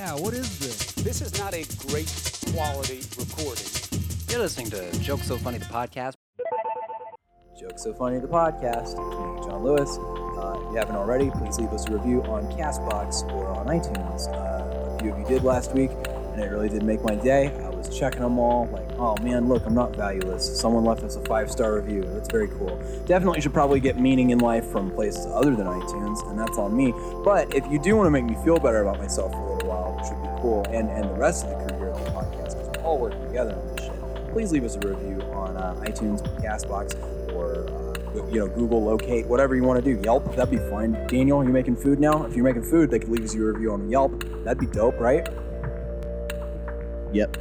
Yeah, what is this? This is not a great quality recording. You're listening to Joke So Funny, the podcast. Joke So Funny, the podcast. Me, John Lewis. Uh, if you haven't already, please leave us a review on Castbox or on iTunes. Uh, a few of you did last week, and it really did make my day. I was checking them all, like, oh man, look, I'm not valueless. Someone left us a five star review. That's very cool. Definitely should probably get meaning in life from places other than iTunes, and that's on me. But if you do want to make me feel better about myself for cool, and, and the rest of the crew here at the podcast, because we're all working together on this shit, please leave us a review on uh, iTunes, Castbox, or uh, you know Google Locate, whatever you want to do. Yelp, that'd be fine. Daniel, you're making food now? If you're making food, they could leave us a review on Yelp. That'd be dope, right? Yep.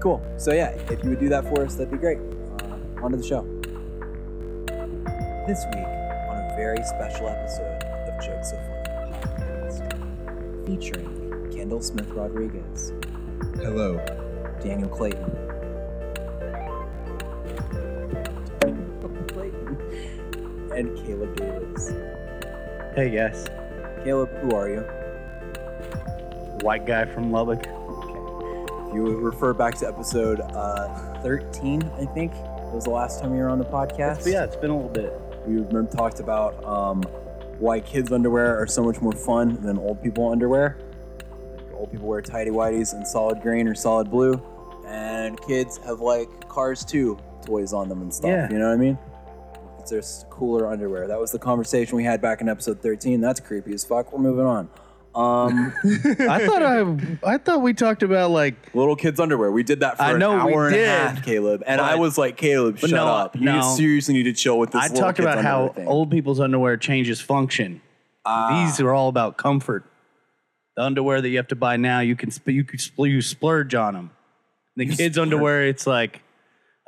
Cool. So yeah, if you would do that for us, that'd be great. Uh, on to the show. This week, on a very special episode of Jokes So Funny podcast, featuring Kendall Smith Rodriguez, Hello. Daniel Clayton, Daniel Clayton, and Caleb Davis. Hey guys. Caleb, who are you? White guy from Lubbock. Okay. If you refer back to episode uh, 13, I think, it was the last time you were on the podcast. yeah, it's been a little bit. We remember talked about um, why kids' underwear are so much more fun than old people underwear. Like old people wear tidy whities and solid green or solid blue, and kids have like Cars 2 toys on them and stuff. Yeah. You know what I mean? It's just cooler underwear. That was the conversation we had back in episode 13. That's creepy as fuck. We're moving on. Um, I thought I I thought we talked about like little kids' underwear. We did that for I an know we hour and did, a half, Caleb. And but- I was like, Caleb, shut no, up. You no. seriously need to chill with this. I talked about how thing. old people's underwear changes function. Ah. These are all about comfort. The underwear that you have to buy now, you can sp- you can spl- you splurge on them. The kids' underwear, it's like,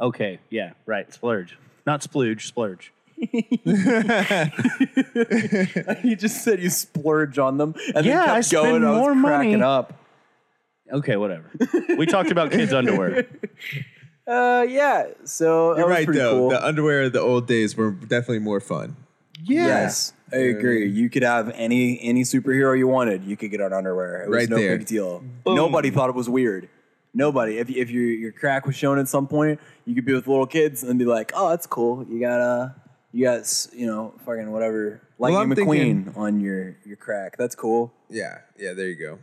okay, yeah, right, splurge, not splooge, splurge. you just said you splurge on them, and Yeah, then I spend going. I was more cracking money. up. Okay, whatever. we talked about kids' underwear. Uh, yeah. So that You're was right pretty though. cool. The underwear of the old days were definitely more fun. Yes, I agree. You could have any any superhero you wanted. You could get on underwear. It was Right no there. big deal. Nobody thought it was weird. Nobody. If if your your crack was shown at some point, you could be with little kids and be like, "Oh, that's cool. You got uh, you got s- you know, fucking whatever, Lightning I'm McQueen thinking- on your your crack. That's cool." Yeah, yeah. There you go.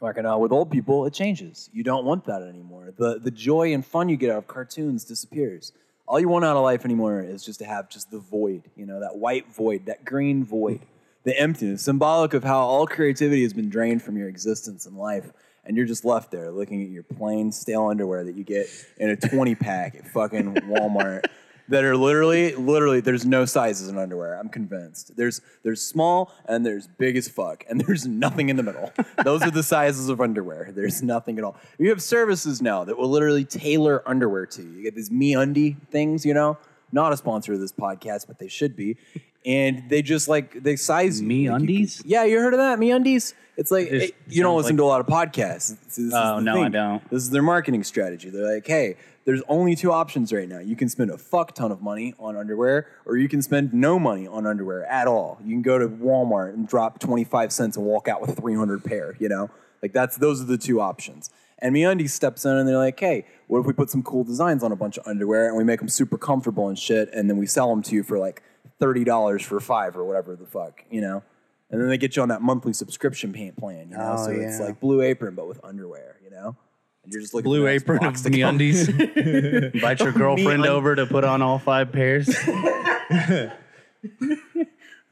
Fucking uh, with old people, it changes. You don't want that anymore. The the joy and fun you get out of cartoons disappears. All you want out of life anymore is just to have just the void, you know, that white void, that green void, the emptiness, symbolic of how all creativity has been drained from your existence in life, and you're just left there looking at your plain stale underwear that you get in a 20 pack at fucking Walmart. That are literally, literally, there's no sizes in underwear. I'm convinced. There's, there's small and there's big as fuck, and there's nothing in the middle. Those are the sizes of underwear. There's nothing at all. You have services now that will literally tailor underwear to you. You get these Me Undie things, you know, not a sponsor of this podcast, but they should be. And they just like they size you. Me Like, you undies? can- yeah, you heard of that? MeUndies? It's like This it- you don't sounds listen like- to a lot of podcasts. This is Oh, the no, I don't. This is their marketing strategy. They're like, hey, there's only two options right now. You can spend a fuck ton of money on underwear, or you can spend no money on underwear at all. You can go to Walmart and drop 25 cents and walk out with 300 pair, you know? Like that's those are the two options. And MeUndies steps in and they're like, hey, what if we put some cool designs on a bunch of underwear and we make them super comfortable and shit, and then we sell them to you for like $30 for five or whatever the fuck, you know? And then they get you on that monthly subscription plan, you know? Oh, so it's like Blue Apron, but with underwear, you know? And you're just looking Blue for next apron box of to come. MeUndies. Invite your girlfriend over to put on all five pairs.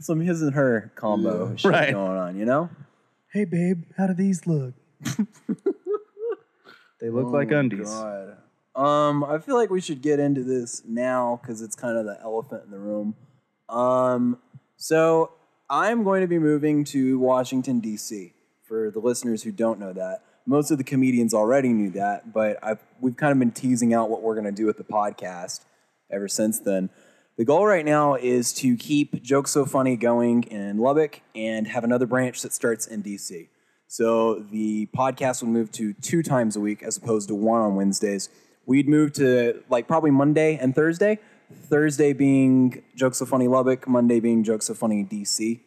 Some his and her combo shit Right. going on, you know? hey, babe, how do these look? they look like undies. God. Um, I feel like we should get into this now because it's kind of the elephant in the room. Um, so I'm going to be moving to Washington D.C. For the listeners who don't know that, most of the comedians already knew that, but I've, we've kind of been teasing out what we're going to do with the podcast ever since then. The goal right now is to keep Jokes So Funny going in Lubbock and have another branch that starts in DC. So the podcast would move to two times a week as opposed to one on Wednesdays. We'd move to like probably Monday and Thursday. Thursday being Jokes So Funny Lubbock, Monday being Jokes So Funny DC.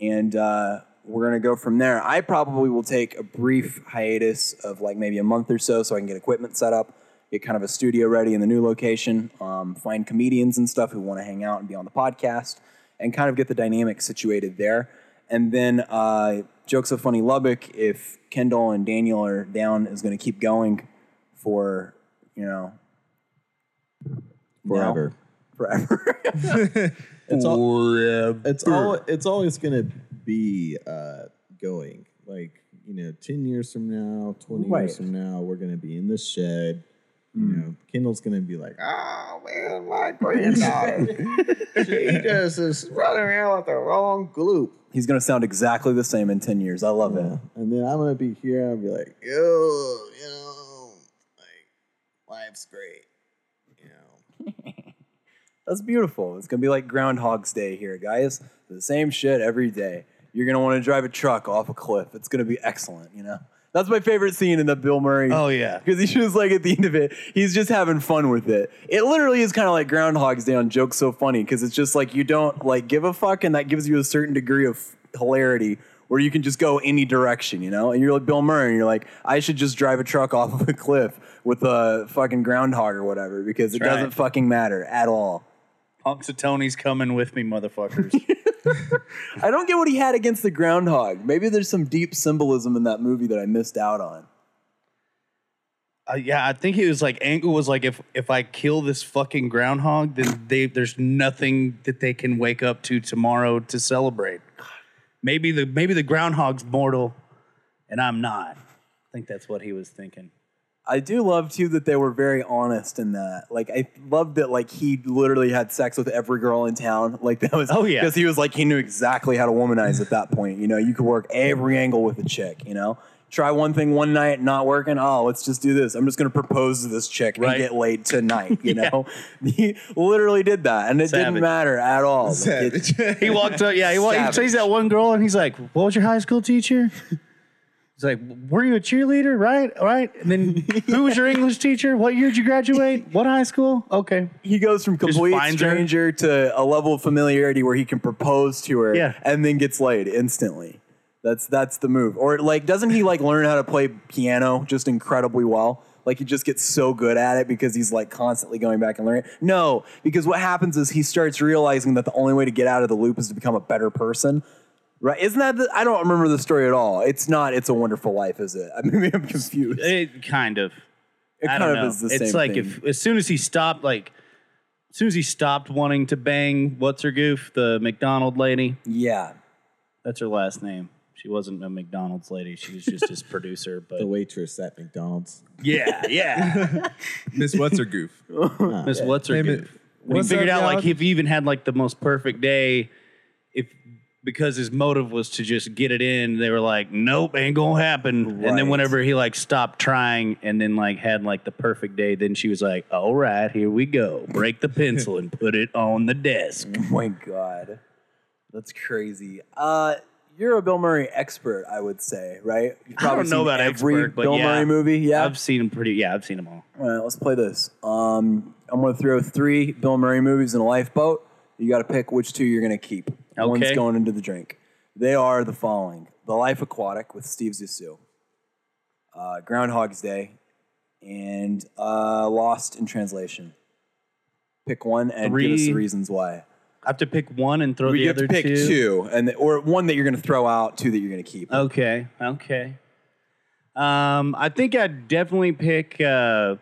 And uh, we're gonna go from there. I probably will take a brief hiatus of like maybe a month or so, so I can get equipment set up, get kind of a studio ready in the new location, um, find comedians and stuff who want to hang out and be on the podcast, and kind of get the dynamic situated there. And then uh, jokes so funny Lubbock. If Kendall and Daniel are down, is going to keep going for you know Forever. forever. It's all, it's all it's always gonna be uh, going. Like you know, ten years from now, twenty Right. years from now, we're gonna be in this shed. You know, Kendall's gonna be like, "Oh man, my granddaughter, she just is running around with the wrong gloop." He's going to sound exactly the same in ten years. I love it. And then I'm gonna be here. I'll be like, "Yo, you know, like life's great." You know, That's beautiful. It's gonna be like Groundhog's Day here, guys. The same shit every day. You're gonna want to drive a truck off a cliff. It's gonna be excellent. You know. That's my favorite scene in the Bill Murray. Oh, yeah. because he's just like at the end of it, he's just having fun with it. It literally is kind of like Groundhog's Day on jokes so funny because it's just like you don't like give a fuck, and that gives you a certain degree of hilarity where you can just go any direction, you know. And you're like Bill Murray, and you're like, I should just drive a truck off of a cliff with a fucking groundhog or whatever because it right. doesn't fucking matter at all. Tony's coming with me, motherfuckers. I don't get what he had against the groundhog. Maybe there's some deep symbolism in that movie that I missed out on. Uh, yeah, I think it was like Angle was like, if if I kill this fucking groundhog, then they there's nothing that they can wake up to tomorrow to celebrate. Maybe the maybe the groundhog's mortal, and I'm not. I think that's what he was thinking. I do love too that they were very honest in that. Like I loved that like he literally had sex with every girl in town. Like that was Oh, yeah. because he was like he knew exactly how to womanize at that point. You know, you could work every angle with a chick. You know, try one thing one night not working. Oh, let's just do this. I'm just gonna propose to this chick and get laid tonight. You know, he literally did that, and it Savage. didn't matter at all. Like, it- He walked up, yeah, he, walked, he Savage. sees that one girl, and he's like, "What was your high school teacher?" He's like, "Were you a cheerleader? Right, right." And then, who was your English teacher? What year did you graduate? What high school? Okay, he goes from complete finds her. stranger to a level of familiarity where he can propose to her Yeah. and then gets laid instantly. That's that's the move. Or like doesn't he like learn how to play piano just incredibly well? Like he just gets so good at it because he's like constantly going back and learning. No, because what happens is he starts realizing that the only way to get out of the loop is to become a better person. Right? Isn't that the, I don't remember the story at all. It's not it's a wonderful life, is it? I mean, I'm confused. it kind of. It I kind don't of know. is the it's same like thing. if as soon as he stopped, like as soon as he stopped wanting to bang what's her goof, the McDonald lady. yeah. That's her last name. She wasn't a McDonald's lady. She was just his producer. But the waitress at McDonald's. yeah, yeah. Miss What's Her Goof. Miss what's her Hey, mi- goof. When he figured out like if he even had like the most perfect day, if because his motive was to just get it in, they were like, nope, ain't gonna happen. And then whenever he like stopped trying and then like had like the perfect day, then she was like, all right, here we go. Break the pencil and put it on the desk. Oh my god, that's crazy. Uh, you're a Bill Murray expert, I would say, right? You've I don't probably know about every expert, but Bill yeah. Murray movie. Yeah. I've seen him pretty. Yeah, I've seen them all. All right, let's play this. Um, I'm to throw three Bill Murray movies in a lifeboat. You got to pick which two you're to keep. One's Okay. going into the drink. They are the following: The Life Aquatic with Steve Zissou, uh, Groundhog's Day, and uh, Lost in Translation. Pick one and give us the Three. reasons why. I have to pick one and throw We the other to pick two. and the, or one that you're going to throw out, two that you're going to keep. Okay. Okay. Um, I think I'd definitely pick uh,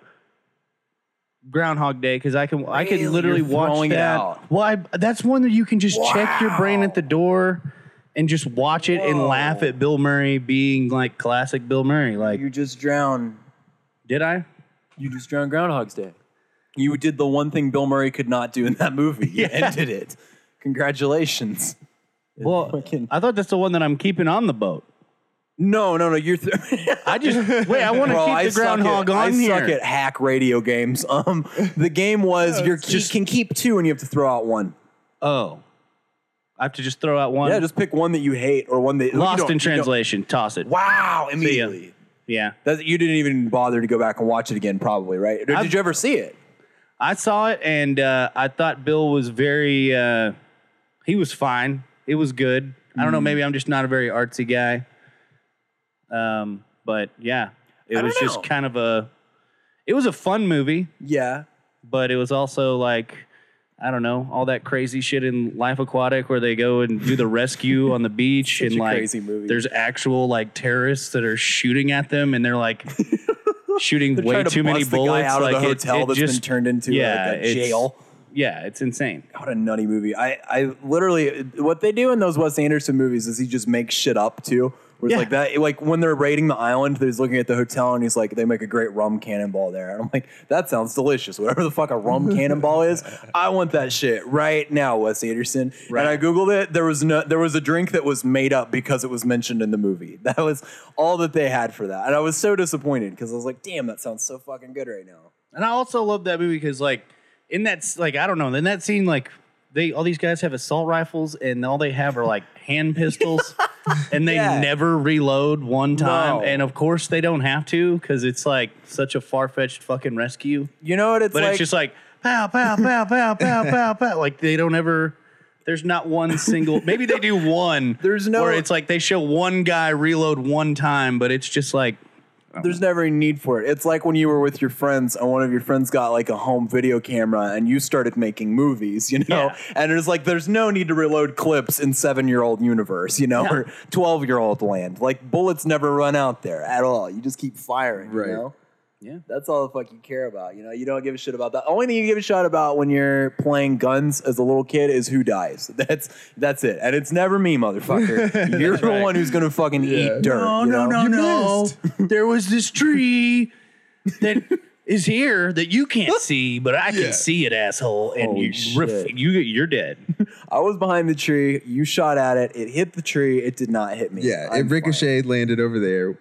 Groundhog Day because I can I Really? can literally You're watch throwing it that. out. Well, I, that's one that you can just check your brain at the door and just watch it and laugh at Bill Murray being like classic Bill Murray. Like, You just drown. did I? You just drowned Groundhog's Day. You did the one thing Bill Murray could not do in that movie. You ended it. Congratulations. Well, Fucking- I thought that's the one that I'm keeping on the boat. No, no, no. You're. Th- I just wait. I want to Bro, keep I the groundhog suck at, on I here. suck at hack radio games. Um, the game was you just- can keep two and you have to throw out one. oh, I have to just throw out one. Yeah, just pick one that you hate or one that you Lost in translation. Toss it. Wow! Immediately. Yeah. That, you didn't even bother to go back and watch it again, probably, right? Or did I've- you ever see it? I saw it and uh, I thought Bill was very. Uh, he was fine. It was good. I don't know. Maybe I'm just not a very artsy guy. Um, but yeah, it was just kind of a. It was a fun movie, Yeah. but it was also like. I don't know all that crazy shit in Life Aquatic where they go and do the rescue on the beach and a like crazy movie. there's actual like terrorists that are shooting at them and they're like shooting They're way trying to too many bust the bullets guy out like of the it- hotel it that's just, been turned into yeah, like a it's- jail. Yeah, it's insane. What a nutty movie. I, I literally, what they do in those Wes Anderson movies is he just makes shit up too. Where it's Yeah. like that, like when they're raiding the island, he's looking at the hotel and he's like, they make a great rum cannonball there. And I'm like, that sounds delicious. Whatever the fuck a rum cannonball is, I want that shit right now, Wes Anderson. Right. And I googled it. There was no, there was a drink that was made up because it was mentioned in the movie. That was all that they had for that. And I was so disappointed because I was like, damn, that sounds so fucking good right now. And I also love that movie because, like, in that, like, I don't know, in that scene, like, they all these guys have assault rifles and all they have are like hand pistols, and they Yeah. never reload one time. No. And of course, they don't have to because it's like such a far fetched fucking rescue. You know what? It's But like, it's just like pow, pow, pow, pow, pow, pow, pow. Like they don't ever. There's not one single. Maybe they do one. There's no- Where it's like they show one guy reload one time, but it's just like There's never a need for it. It's like when you were with your friends and one of your friends got like a home video camera and you started making movies, you know? Yeah. And it's like there's no need to reload clips in seven year old universe, you know, or 12 year old land. Like bullets never run out there at all. You just keep firing, Right. you know? Yeah. That's all the fuck you care about. You know, you don't give a shit about that. Only thing you give a shit about when you're playing guns as a little kid is who dies. That's that's it. And it's never me, motherfucker. You're the right. one who's gonna fucking eat dirt. No, you no, know? no, no. there was this tree that is here that you can't see, but I can Yeah. see it, asshole. And Holy you, ref- you, you're dead. I was behind the tree. You shot at it. It hit the tree. It did not hit me. Yeah, I'm it ricocheted, landed over there.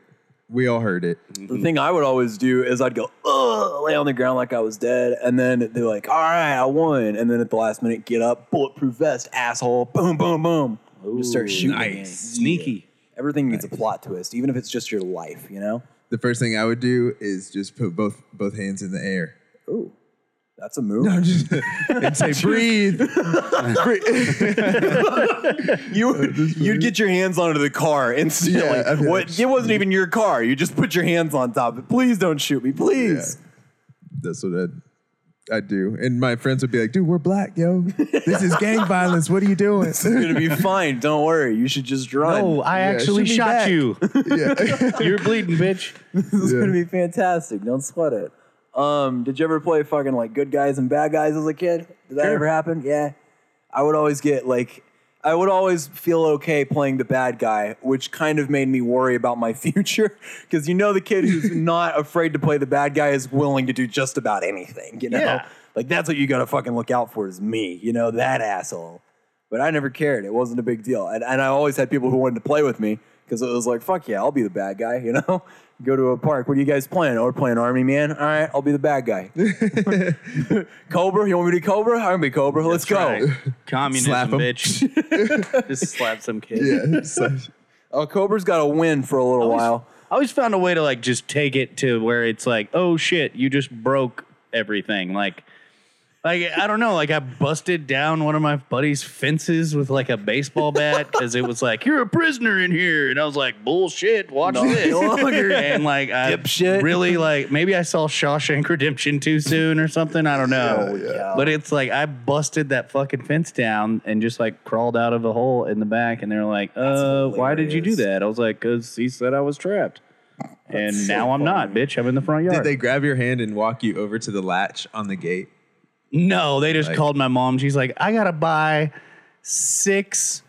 We all heard it. The thing I would always do is I'd go, ugh, lay on the ground like I was dead. And then they're like, all right, I won. And then at the last minute, get up, bulletproof vest, asshole, boom, boom, boom. Just start shooting. again. Sneaky. Everything needs a plot twist, even if it's just your life, you know? The first thing I would do is just put both both hands in the air. Ooh, that's a move. I'm just and say breathe. You you'd get your hands onto the car instantly. Yeah, I'd what, it wasn't even your car. You just put your hands on top of it. Please don't shoot me, please. That's what I'd, I'd do. And my friends would be like, dude, we're black, yo. This is gang violence. What are you doing? It's gonna be fine. Don't worry. You should just run. Oh, I actually shot you. yeah. You're bleeding, bitch. This is gonna be fantastic. Don't sweat it. Um, did you ever play fucking like good guys and bad guys as a kid? Did that Sure. ever happen? Yeah. I would always get like I would always feel okay playing the bad guy, which kind of made me worry about my future. Because you know the kid who's not afraid to play the bad guy is willing to do just about anything, you know? Yeah. Like that's what you gotta fucking look out for is me, you know, that asshole. But I never cared. It wasn't a big deal. And, and I always had people who wanted to play with me because it was like, fuck yeah, I'll be the bad guy, you know? Go to a park. What are you guys playing? Oh, we're playing Army Man. All right, I'll be the bad guy. Cobra, you want me to be Cobra? I'm gonna be Cobra. Let's go. Right. Communism, Slap 'em. bitch. Just slap some kid. yeah. So- Oh, Cobra's got to win for a little always- while. I always found a way to like just take it to where it's like, oh shit, you just broke everything. Like, like I don't know, like I busted down one of my buddy's fences with like a baseball bat because it was like you're a prisoner in here, and I was like, bullshit, watch No this. longer. and like I Dipshit. really like maybe I saw Shawshank Redemption too soon or something. I don't know. Holy cow. But it's like I busted that fucking fence down and just like crawled out of a hole in the back, and they're like, "Uh, why did you do that?" I was like, "Cause he said I was trapped." And now I'm not, bitch. I'm in the front yard. Did they grab your hand and walk you over to the latch on the gate? No, they just Like- called my mom. She's like, I gotta buy six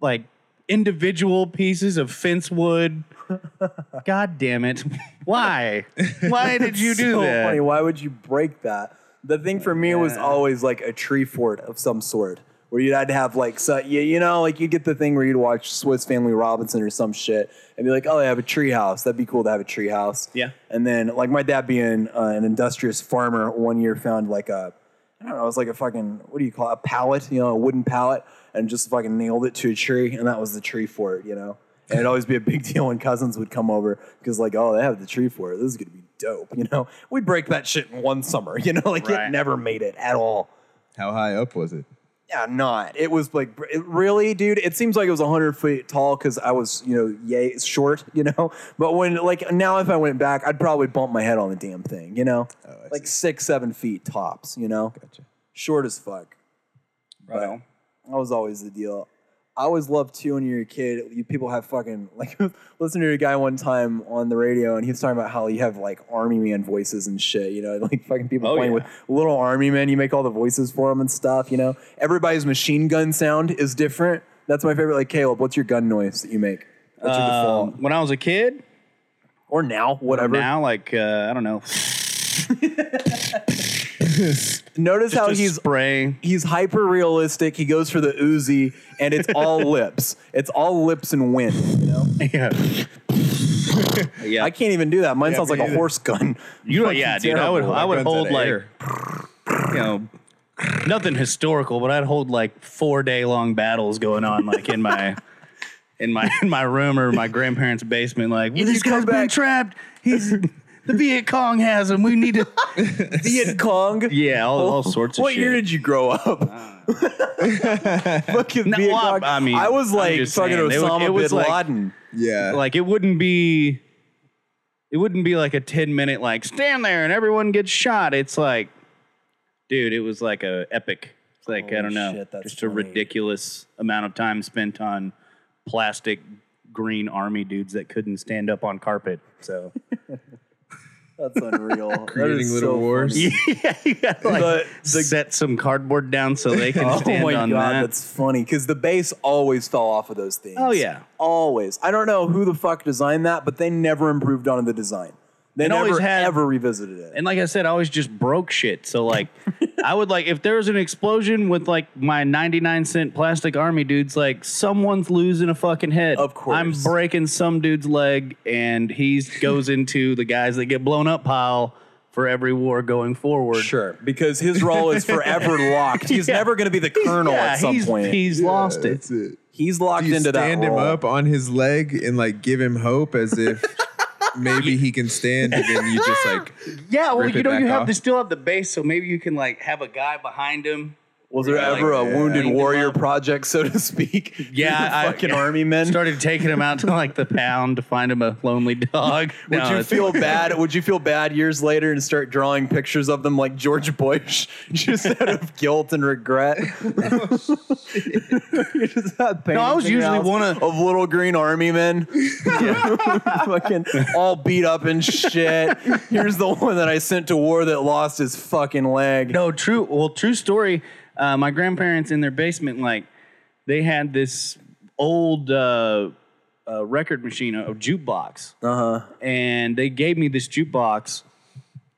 like individual pieces of fence wood. God damn it. Why? Why did you do so that? funny. Why would you break that? The thing for me was always like a tree fort of some sort, where you'd had to have like, so, you, you know, like you'd get the thing where you'd watch Swiss Family Robinson or some shit, and be like, oh, they have a tree house. That'd be cool to have a tree house. Yeah. And then, like my dad being uh, an industrious farmer, one year found like a, I don't know, it was like a fucking, what do you call it, a pallet, you know, a wooden pallet, and just fucking nailed it to a tree, and that was the tree fort, you know. And it'd always be a big deal when cousins would come over because, like, oh, they have the tree fort. This is gonna be dope, you know. We'd break that shit in one summer, you know, like Right. it never made it at all. How high up was it? Yeah, not. It was like it really, dude. It seems like it was hundred feet tall because I was, you know, yay short, you know. But when like now, if I went back, I'd probably bump my head on the damn thing, you know, oh, like six, seven feet tops, you know. Gotcha. Short as fuck. Right on. That was always the deal. I always loved too when you're a kid. You people have fucking like listen to a guy one time on the radio and he was talking about how you have like army man voices and shit. You know, like fucking people Oh, playing yeah. with little army men. You make all the voices for them and stuff. You know, everybody's machine gun sound is different. That's my favorite. Like Caleb, what's your gun noise that you make? What's your default? Um, when I was a kid, Or now, whatever. now like uh, I don't know, Notice how just a he's spray. he's hyper realistic. He goes for the Uzi, and it's all lips. It's all lips and wind. You know? Yeah, yeah. I can't even do that. Mine Yeah, sounds me like a either. horse gun. You, Fucking yeah, dude. I would, terrible. I would Guns out hold of like, air. you know, nothing historical, but I'd hold like four day long battles going on, like in my, in my, in my room or my grandparents' basement. Like, well, You this come guy's been back- trapped. He's the Viet Cong has them. We need to. Viet Cong. Yeah, all, all oh, sorts of What shit. year did you grow up? Uh. fucking No, Viet well, Cong. I mean, I was I'm like just fucking saying, it was- Osama it was bin like- Laden. Yeah. like it wouldn't be it wouldn't be like a 10 minute like stand there and everyone gets shot it's like dude it was like a epic it's like i Holy don't know shit, that's just a funny. ridiculous amount of time spent on plastic green army dudes that couldn't stand up on carpet so That's unreal. Creating is little so wars. yeah you gotta like The- the- set some cardboard down so they can Oh stand my on god, that that's funny because the base always fell off of those things. Oh, yeah. always. I don't know who the fuck designed that, but they never improved on the design. They It never always had- ever revisited it. And like I said, I always just broke shit. So like, I would like if there was an explosion with like my ninety nine cent plastic army dudes, like someone's losing a fucking head. Of course. I'm breaking some dude's leg, and he goes into the guys that get blown up pile for every war going forward. Sure, because his role is forever locked. He's Yeah. never going to be the colonel Yeah, at some he's, point. He's Yeah, lost it. That's it. he's locked Do you into that stand him up on his leg and like give him hope as if maybe he can stand, and then you just like Yeah, well, you know, you have off. to still have the base, so maybe you can like have a guy behind him. Was there Yeah, ever like, a yeah. wounded Hang warrior project, so to speak? Yeah, I- fucking yeah. army men. Started taking him out to like the pound to find him a lonely dog. Would No, you it's- feel bad? Would you feel bad years later and start drawing pictures of them like George Bush, just out of guilt and regret? Just No, I was paintings in your usually one of- of little green army men, fucking all beat up and shit. Here's the one that I sent to war that lost his fucking leg. No, true. Well, true story. Uh, my grandparents in their basement, like, they had this old uh, uh, record machine, a, jukebox, Uh huh. and they gave me this jukebox.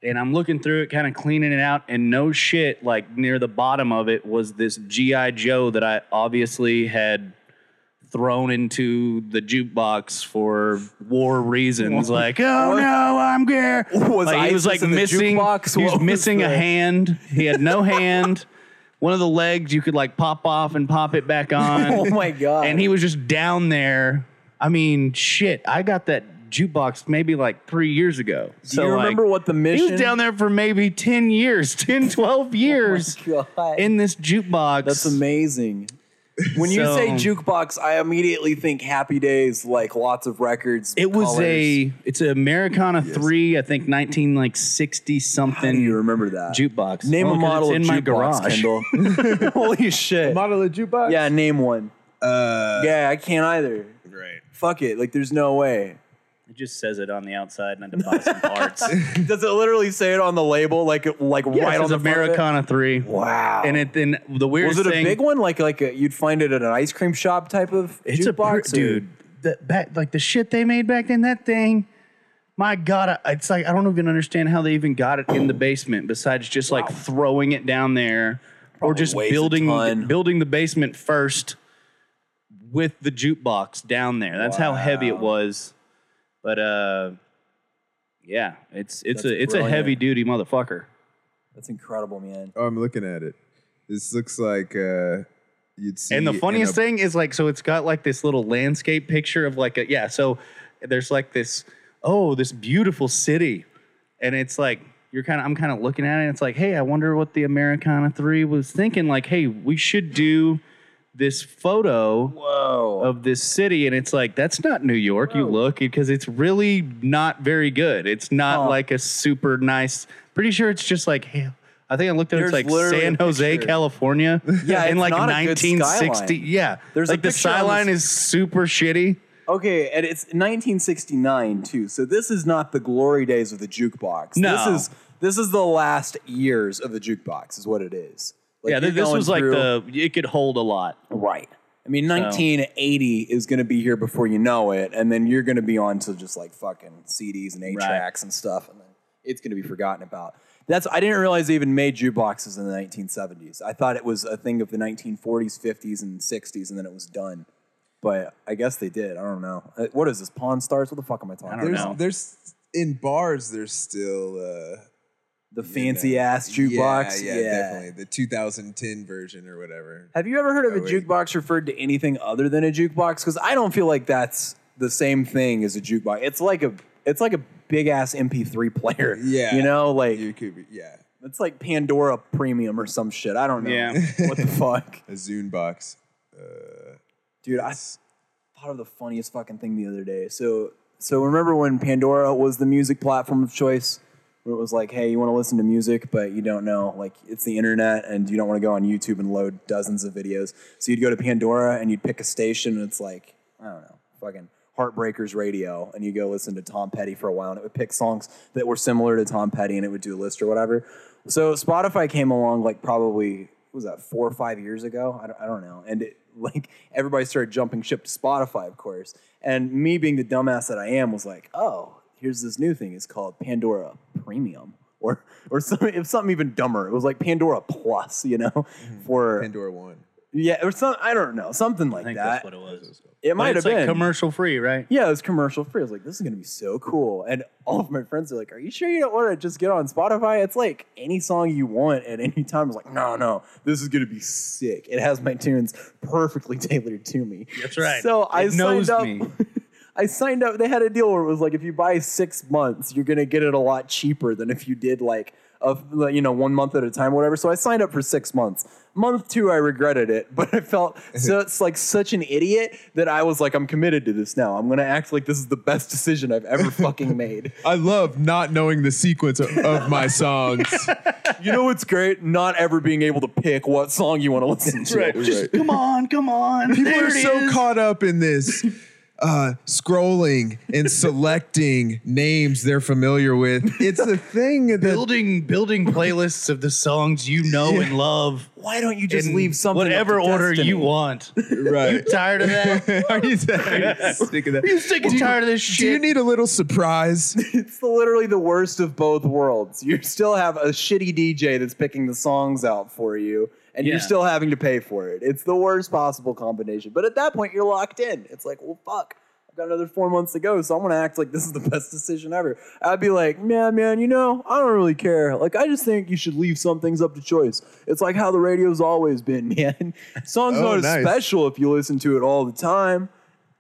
And I'm looking through it, kind of cleaning it out, and no shit, like near the bottom of it was this GI Joe that I obviously had thrown into the jukebox for war reasons. Like, oh no, I'm here. Was like, he was like missing. He was missing a hand. He had no hand. One of the legs you could like pop off and pop it back on. Oh my god! and he was just down there. I mean, shit. I got that jukebox maybe like three years ago. Do you remember what the mission? He was down there for maybe 10 years, 10, 12 years Oh God. in this jukebox. That's amazing. When you So- say jukebox, I immediately think Happy Days, like lots of records. It was colors. a it's an Americana 3, I think 19 like 60 something you remember that? jukebox. Name Well, a 'cause model it's of in my jukebox, garage. Kendall. Holy shit! model of jukebox. Yeah, name one. Uh, Yeah, I can't either. Right. Fuck it. Like, there's no way. It just says it on the outside and I had to buy some parts. Does it literally say it on the label, like, it- like yeah, right it on says the front of it? Americana 3. Wow. And it then the weirdest was it a thing big one, like like a, you'd find it at an ice cream shop type of It's a jukebox, or- dude. The, back, like the shit they made back then, that thing. My God, I- it's like I don't even understand how they even got it in the basement. Besides just like throwing it down there, or Probably just weighs a building ton. building the basement first with the jukebox down there. That's how heavy it was. But uh, yeah, it's it's That's a it's a heavy duty motherfucker. That's incredible, man. Oh, I'm looking at it. This looks like uh, you'd see. And the funniest a- thing is like, so it's got like this little landscape picture of like a yeah. So there's like this oh this beautiful city, and it's like you're kind of I'm kind of looking at it. and It's like, hey, I wonder what the Americana Three was thinking. Like, hey, we should do this photo Whoa. of this city, and it's like that's not New York. You look because it's really not very good. It's not like a super nice. Pretty sure it's just like, hey, I think I looked at it. It's like San Jose. California. Yeah, in like not a good 1960. Yeah, There's a like the skyline is super shitty. Okay, and it's 1969 too. So this is not the glory days of the jukebox. No. This is this is the last years of the jukebox is what it is. Like, yeah, this going was like through- the it could hold a lot. right. I mean, 1980 is going to be here before you know it, and then you're going to be on to just like fucking CDs and eight Right. tracks and stuff, and then it's going to be forgotten about. That's I didn't realize they even made jukeboxes in the 1970s. I thought it was a thing of the 1940s, 50s, and 60s, and then it was done. But I guess they did. I don't know. Uh, What is this? Pawn Stars? What the fuck am I talking I don't about? know. There's there's in bars. There's still uh, The fancy ass jukebox. Yeah, yeah, definitely the 2010 version or whatever. Have you ever heard of Oh, a wait. jukebox referred to anything other than a jukebox? Because I don't feel like that's the same thing as a jukebox. It's like a it's like a big ass MP3 player. Yeah, you know, like you could be yeah it's like Pandora Premium or some shit. I don't know. Yeah. what the fuck, a Zune box. Uh, dude? I thought of the funniest fucking thing the other day. So so remember when Pandora was the music platform of choice? Where it was like, hey, you want to listen to music, but you don't know, like, it's the internet, and you don't want to go on YouTube and load dozens of videos. So you'd go to Pandora and you'd pick a station, and it's like, I don't know, fucking Heartbreakers Radio, and you go listen to Tom Petty for a while, and it would pick songs that were similar to Tom Petty, and it would do a list or whatever. So Spotify came along, like, probably, was that, four or five years ago? I don't, I don't know. And it, like, everybody started jumping ship to Spotify, of course. And me being the dumbass that I am was like, oh, here's this new thing. It's called Pandora Premium. Or, or some, if something even dumber, it was like Pandora Plus, you know, mm-hmm. for Pandora One. yeah, or some I don't know, something like I think that. that's what it was. It might have like been commercial free, right? Yeah, it was commercial free. I was like, this is gonna be so cool. And all of my friends are like, Are you sure you don't want to just get on Spotify? It's like any song you want at any time. I was like, No, no, this is gonna be sick. It has my tunes perfectly tailored to me. That's right. So I It knows signed up. me. I signed up. They had a deal where it was like if you buy six months, you're gonna get it a lot cheaper than if you did like of you know one month at a time, or whatever. So I signed up for six months. Month two, I regretted it, but I felt so it's like such an idiot that I was like, I'm committed to this now. I'm gonna act like this is the best decision I've ever fucking made. I love not knowing the sequence of, of my songs. You know what's great? Not ever being able to pick what song you want to listen to. Right. Just Right. come on, come on. People there are it so is. caught up in this uh, scrolling and selecting names they're familiar with. It's a thing that building building playlists of the songs you know and love. Why don't you just in leave something? up whatever to order destiny? you want. right. You tired of that? Are you sick of that? you sick and tired of this shit? Do you need a little surprise? It's literally the worst of both worlds. You still have a shitty DJ that's picking the songs out for you, and Yeah. you're still having to pay for it. It's the worst possible combination. But at that point, you're locked in. It's like, well, fuck. I've got another four months to go, so I'm gonna act like this is the best decision ever. I'd be like, man, man, you know, I don't really care. Like, I just think you should leave some things up to choice. It's like how the radio's always been, man. Songs Oh, not nice. special if you listen to it all the time.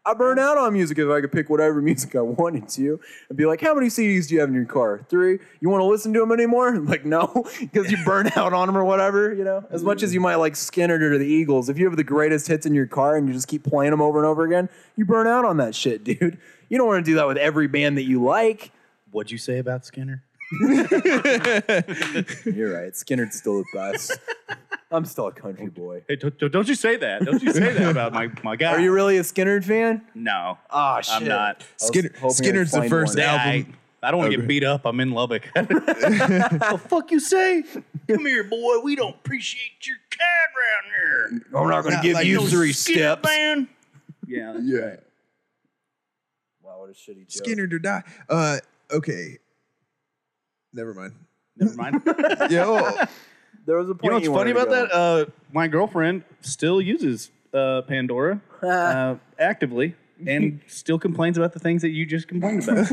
I burn out on music if I could pick whatever music I wanted to and be like, how many CDs do you have in your car? Three? You want to listen to them anymore? I'm like, no, because you burn out on them or whatever, you know? As much as you mm. might like Skynyrd or the Eagles, if you have the greatest hits in your car and you just keep playing them over and over again, you burn out on that shit, dude. You don't want to do that with every band that you like. What'd you say about Skynyrd? You're right. Skynyrd's still the best. I'm still a country boy. Hey, don't, don't you say that? Don't you say that about my, my guy? Are you really a Skynyrd fan? No. Ah, shit. I'm not. Skynyrd, hoping I'd Skynyrd's the find first one. Yeah, album. I, I don't want to Okay. get beat up. I'm in Lubbock. the fuck you say? Come here, boy. We don't appreciate your kind around here. I'm not going to Not give like you no three Skynyrd steps. Man. Yeah. Yeah. right. Wow, what a shitty joke. Skynyrd to die. Uh, okay. Never mind. Never mind. Yo, There was a point You know what's funny about go. that? Uh, my girlfriend still uses uh, Pandora uh, actively and still complains about the things that you just complained about.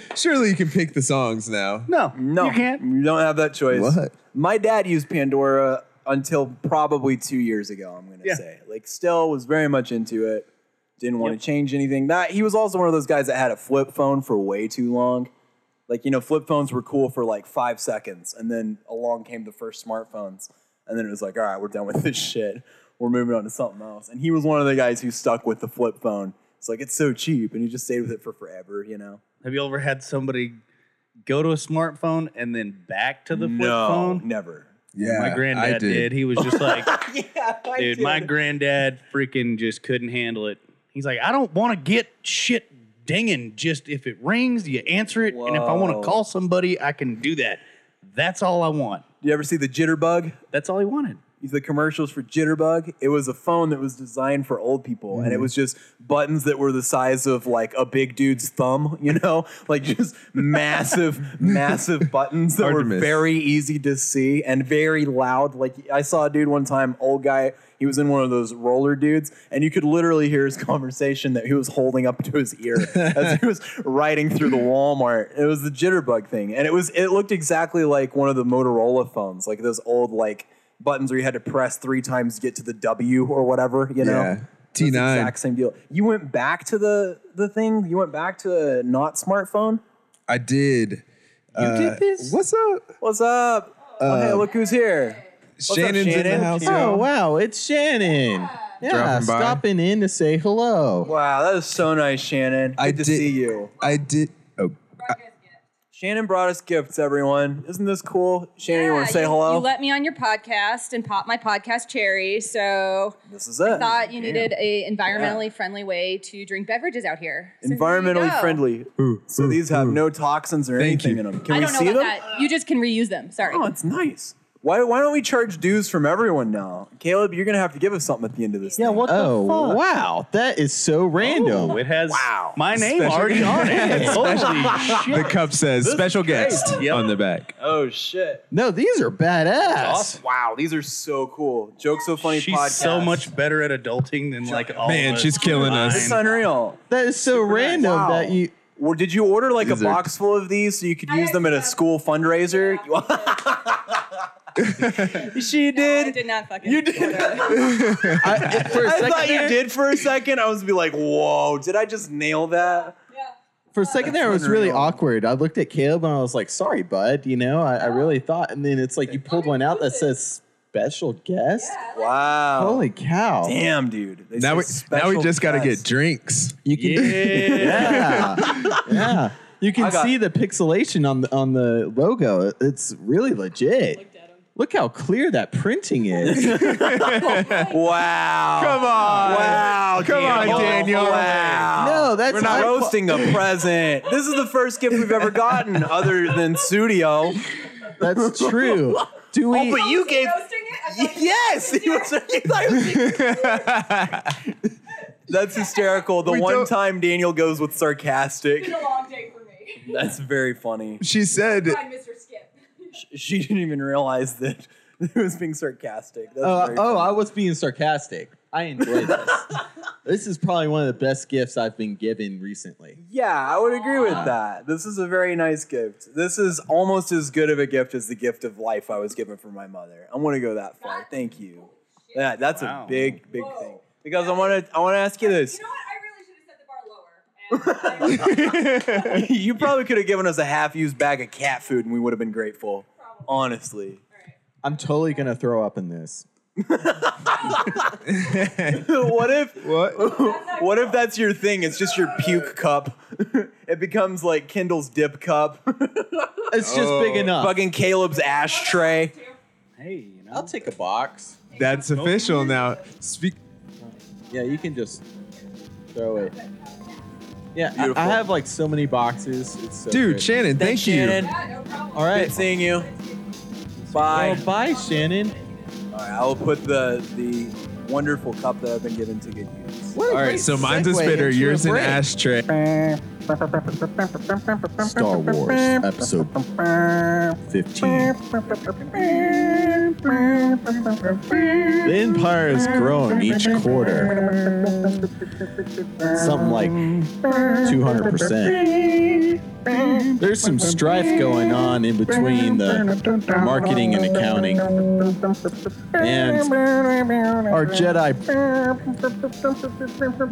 surely you can pick the songs now. no, No, you can't. You don't have that choice. What? My dad used Pandora until probably two years ago. I'm gonna Yeah. say, like, still was very much into it. Didn't want Yep. to change anything. That he was also one of those guys that had a flip phone for way too long. Like you know, flip phones were cool for like five seconds, and then along came the first smartphones, and then it was like, all right, we're done with this shit. We're moving on to something else. And he was one of the guys who stuck with the flip phone. It's like it's so cheap, and he just stayed with it for forever. You know. Have you ever had somebody go to a smartphone and then back to the flip no, phone? never. Yeah, my granddad I did. He was just like, yeah, I dude, my granddad freaking just couldn't handle it. He's like, I don't want to get shit dinging. Just if it rings, you answer it, and if I want to call somebody, I can do that. That's all I want. Do you ever see the Jitterbug? That's all he wanted. The commercials for Jitterbug. It was a phone that was designed for old people, and it Mm-hmm. was just buttons that were the size of like a big dude's thumb. You know, like just massive, massive buttons that Hard were very easy to see and very loud. Like I saw a dude one time, old guy. He was in one of those roller dudes, and you could literally hear his conversation that he was holding up to his ear as he was riding through the Walmart. It was the Jitterbug thing, and it was it looked exactly like one of the Motorola phones, like those old like buttons where you had to press three times to get to the W or whatever. You know, Yeah. T9. exact same deal. You went back to the the thing. You went back to a not smartphone. I did. You did uh, this? What's up? What's up? oh, uh, hey, look who's here. up, Shannon's in Shannon? the house. Oh wow, it's Shannon. Yeah, Dropping by. stopping in to say hello. Wow, that is so nice, Shannon. Good I to did- see you. I did. Shannon brought us gifts, everyone. Isn't this cool? Shannon, you want to say you, hello? You let me on your podcast and pop my podcast cherry. So this is it. I thought you needed a environmentally friendly way to drink beverages out here. So Environmentally go. friendly. so these have no toxins or Thank anything you. in them. Can I we don't know see about them? that. You just can reuse them. Sorry. Oh, it's nice. Why, why don't we charge dues from everyone now? Caleb, you're going to have to give us something at the end of this. Yeah, thing. what oh, wow, that is so random. Oh, it has Wow. my name Special already on it. Holy the cup says special guest. Yep. on the back. Oh, shit. no, these are badass. Awesome. Wow, these are so cool. Joke So Funny She's podcast. so much better at adulting than like all Man, of us Man, she's killing us. It's combined. unreal. That is so random Wow. that you. Well, did you order like These a are- box full of these so you could use them at a school fundraiser? she I did. did not fucking. You did. I, for a I second thought you did for a second. I was be like, whoa, did I just nail that? For a second there, it was really awkward. I looked at Caleb and I was like, "Sorry, bud." You know, I, I really thought. And then it's like you pulled one out that says "special guest." Wow. Holy cow! Damn, dude. They Now we now we just got to get drinks. You can. Yeah. yeah, yeah. You can got- see the pixelation on the on the logo. It's really legit. Look how clear that printing is. Wow. Come on. Wow. Come on, Daniel. Daniel. Wow. no, that's We're not I- roasting a present. This is the first gift we've ever gotten other than studio. That's true. Do oh, we? Oh, but you gave. Yes. He was- he thought he was- That's hysterical. The We one don't- time Daniel goes with sarcastic. It's been a long day for me. That's very funny. She said, Mr. She didn't even realize that it was being sarcastic. That's Uh, very oh. I was being sarcastic. I enjoy this. this is probably one of the best gifts I've been given recently. Yeah, I would agree with that. This is a very nice gift. This is almost as good of a gift as the gift of life I was given from my mother. I want to go that far. Thank you. Yeah, that's Wow. a big, big thing. Because I want to, I want to ask you this. know what? I really should have set the bar lower. And you probably could have given us a half-used bag of cat food, and we would have been grateful. Honestly. I'm totally gonna throw up in this. what if? "What? What if that's your thing? It's just your puke cup. it becomes like Kendall's dip cup. It's just big Oh. enough. Fucking Caleb's ashtray. Hey, you know. I'll take a box. That's official now." Speak. Yeah, you can just throw it. Yeah, I- Beautiful. I, have like so many boxes. It's so Dude, good. Shannon, Thanks, thank you. Shannon. All right. Good seeing you. Bye. Well, bye, Shannon. All right, I will put the the wonderful cup that I've been given to good use. What All right, so mine's a spitter, yours a an break. ashtray. Star Wars Episode 15. The Empire is growing each quarter. Something like 200%. There's some strife going on in between the marketing and accounting. And our Jedi,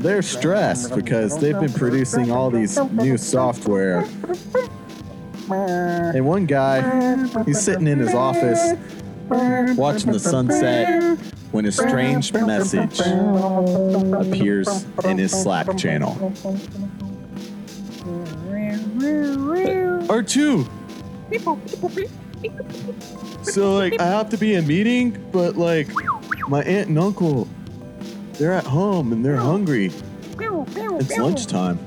they're stressed because they've been producing all these new software And one guy, he's sitting in his office watching the sunset when a strange message appears in his Slack channel. R2! So, like, I have to be in a meeting, but, like, my aunt and uncle, they're at home and they're hungry. It's lunchtime.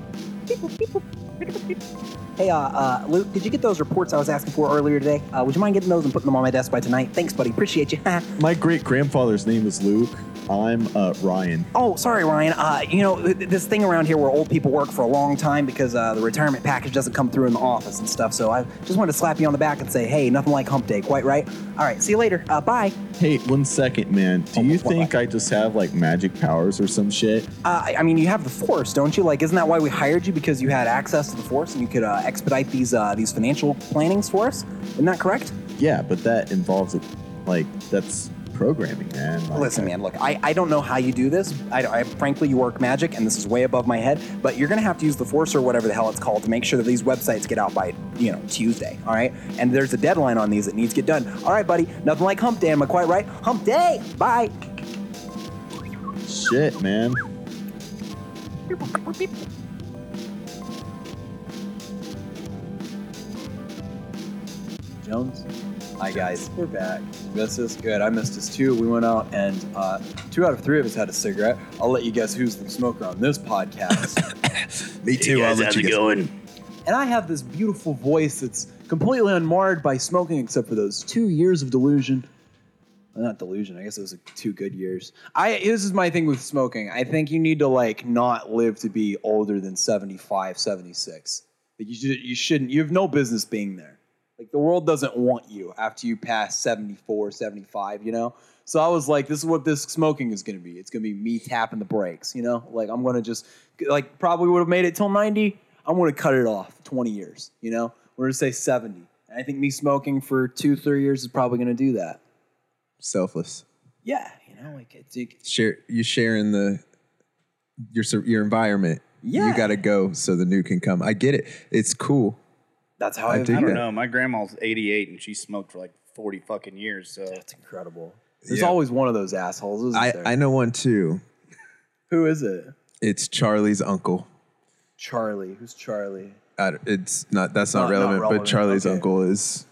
Hey, uh, uh, Luke, did you get those reports I was asking for earlier today? Uh, would you mind getting those and putting them on my desk by tonight? Thanks, buddy. Appreciate you. My great grandfather's name is Luke. I'm uh, Ryan. oh, sorry, Ryan. Uh, you know, th- th- this thing around here where old people work for a long time because uh, the retirement package doesn't come through in the office and stuff. So I just wanted to slap you on the back and say, hey, nothing like hump day. Quite right. All right, see you later. Uh, bye. Hey, one second, man. Do you what- what- think I just have like magic powers or some shit? Uh, I- I mean, you have the force, don't you? Like, isn't that why we hired you? Because you had access to the force and you could uh, expedite these uh, these financial plannings for us. Isn't that correct? Yeah, but that involves it. Like that's programming, man. Like, Listen, man, look, I, I don't know how you do this. I, I frankly, you work magic, and this is way above my head. But you're gonna have to use the force or whatever the hell it's called to make sure that these websites get out by you know Tuesday. All right, and there's a deadline on these that needs to get done. All right, buddy, nothing like hump day. Am I quite right? Hump day. Bye. Shit, man. Jones. Hi guys, we're back. Missed this? Good. I missed us too. We went out and uh, two out of three of us had a cigarette. I'll let you guess who's the smoker on this podcast. Me too. I'll let you guess. going? and I have this beautiful voice that's completely unmarred by smoking, except for those two years of delusion. Well, not delusion. I guess it was like two good years. I this is my thing with smoking. I think you need to like not live to be older than 75, 76. Like you should, you shouldn't. You have no business being there. Like the world doesn't want you after you pass 74, 75, you know? So I was like, this is what this smoking is going to be. It's going to be me tapping the brakes, you know? Like I'm going to just like probably would have made it till 90. I'm going to cut it off 20 years, you know? We're going to say 70. And I think me smoking for 2 3 years is probably going to do that. Selfless. Yeah, you know, like it's it, Share you sharing the your your environment. Yeah. You got to go so the new can come. I get it. It's cool. That's how I I, dig I don't Yeah. know. My grandma's 88 and she smoked for like 40 fucking years. So That's incredible. There's Yeah. always one of those assholes, isn't I there? I know one too. Who is it? It's Charlie's uncle. Charlie. Who's Charlie? I d it's not that's not, Not- not relevant, relevant, but Charlie's okay. uncle is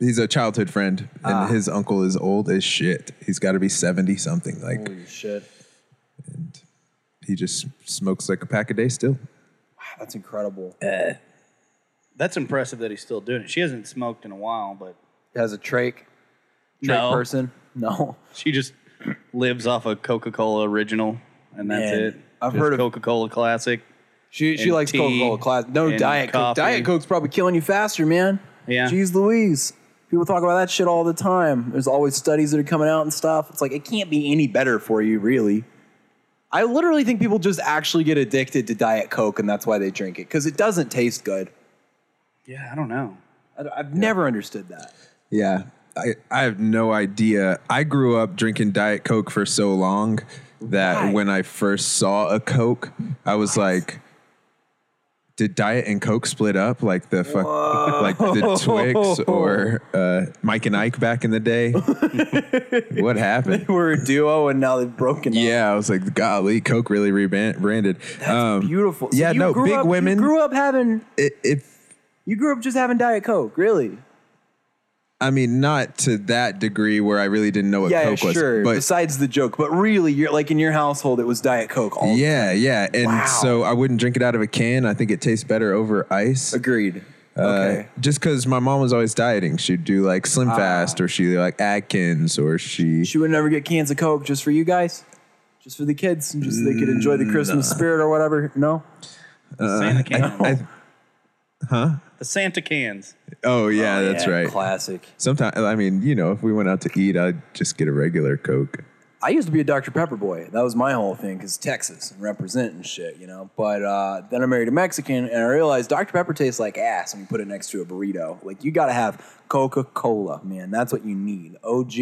he's a childhood friend and Ah. his uncle is old as shit. He's got to be 70 something like Holy shit. And he just smokes like a pack a day still. Wow, that's incredible. That's impressive that he's still doing it. She hasn't smoked in a while, but Has a trach, trach No. person? No. she just lives off a Coca Cola original, and that's Man, it. I've heard of- Coca Cola Classic. She she And likes tea Coca Cola class. No and Diet Coke. coffee. Diet Coke's probably killing you faster, man. Yeah. Jeez Louise. People talk about that shit all the time. There's always studies that are coming out and stuff. It's like it can't be any better for you, really. I literally think people just actually get addicted to Diet Coke and that's why they drink it because it doesn't taste good. Yeah, I don't know. I, have never understood that. Yeah. I, I have no idea. I grew up drinking Diet Coke for so long that when I first saw a Coke, I was like, did Diet and Coke split up like the fuck, like the Twix or uh, Mike and Ike back in the day? what happened? We're a duo and now they've broken. up. Yeah, I was like, golly, Coke really rebranded. Um, Beautiful. So yeah, no, big up- women. Grew up having. i- if You grew up just having Diet Coke, really? I mean, not to that degree where I really didn't know what yeah, Coke was, sure. but Besides the joke, but really, you're like in your household, it was Diet Coke. All the Yeah, yeah. And Wow. so I wouldn't drink it out of a can. I think it tastes better over ice. Agreed. Uh, okay. just because my mom was always dieting. She'd do like Slim Fast or she like Atkins or she. She would never get cans of Coke just for you guys, just for the kids, and just so they could enjoy the Christmas spirit or whatever. No. Santa can. I- the Santa cans. oh, yeah, that's Yeah, right. Classic. Sometimes, I mean, you know, if we went out to eat, I'd just get a regular Coke. I used to be a Dr. Pepper boy. That was my whole thing, because Texas and representing shit, you know. But uh, then I married a Mexican, and I realized Dr. Pepper tastes like ass when you put it next to a burrito. Like you got to have Coca Cola, man. That's what you need. OG.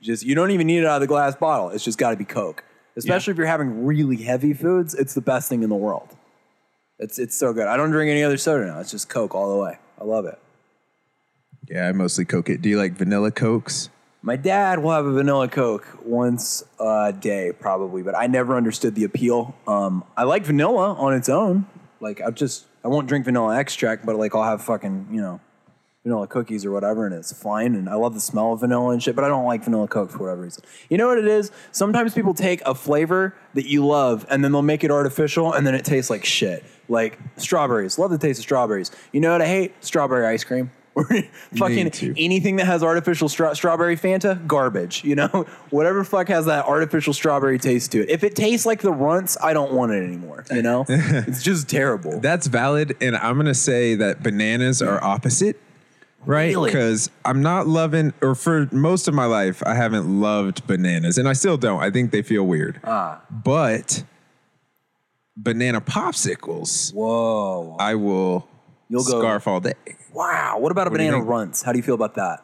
Just you don't even need it out of the glass bottle. It's just got to be Coke. Especially if you're having really heavy foods, it's the best thing in the world. It's it's so good. I don't drink any other soda now. It's just Coke all the way. I love it. Yeah, I mostly Coke it. Do you like vanilla Cokes? My dad will have a vanilla Coke once a day, probably, but I never understood the appeal. Um, I like vanilla on its own. Like, I just, I won't drink vanilla extract, but like, I'll have fucking, you know, vanilla cookies or whatever, and it's fine. And I love the smell of vanilla and shit, but I don't like vanilla Coke for whatever reason. You know what it is? Sometimes people take a flavor that you love and then they'll make it artificial and then it tastes like shit. Like strawberries. Love the taste of strawberries. You know what I hate? Strawberry ice cream. fucking anything that has artificial stra- strawberry Fanta, garbage. You know, whatever fuck has that artificial strawberry taste to it. If it tastes like the runts, I don't want it anymore. You know, it's just terrible. That's valid, and I'm gonna say that bananas are opposite, right? Really? Because I'm not loving, or for most of my life, I haven't loved bananas, and I still don't. I think they feel weird. Ah. But banana popsicles, Whoa! I will You'll go- scarf all day. Wow. What about a you banana runts? How do you feel about that?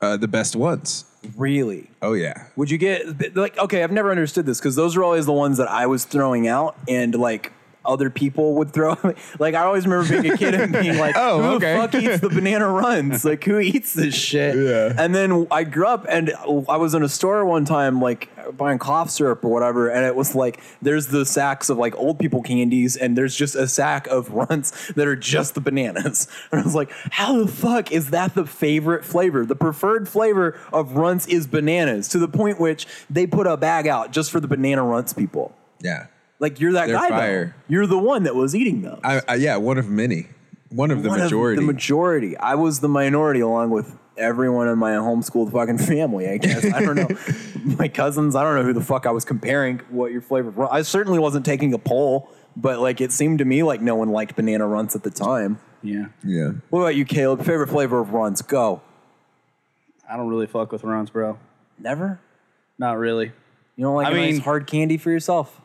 Uh, the best ones. Really? Oh yeah. Would you get like okay? I've never understood this because those are always the ones that I was throwing out, and like other people would throw. Like I always remember being a kid and being like, Oh, "Who okay. the fuck eats the banana runs? Like who eats this shit?" Yeah. And then I grew up, and I was in a store one time, like buying cough syrup or whatever, and it was like there's the sacks of like old people candies, and there's just a sack of runts that are just the bananas. And I was like, how the fuck is that the favorite flavor? The preferred flavor of runts is bananas, to the point which they put a bag out just for the banana runts people. Yeah. Like you're that They're guy fire. though. You're the one that was eating those. I, I yeah, one of many. One of the One of majority. the majority. I was the minority along with everyone in my homeschooled fucking family, I guess. I don't know. my cousins, I don't know who the fuck I was comparing what your flavor was. I certainly wasn't taking a poll, but like it seemed to me like no one liked banana runts at the time. Yeah. yeah. What about you, Caleb? Favorite flavor of runts? Go. I don't really fuck with runs, bro. Never? Not really. You don't like I a nice mean- hard candy for yourself?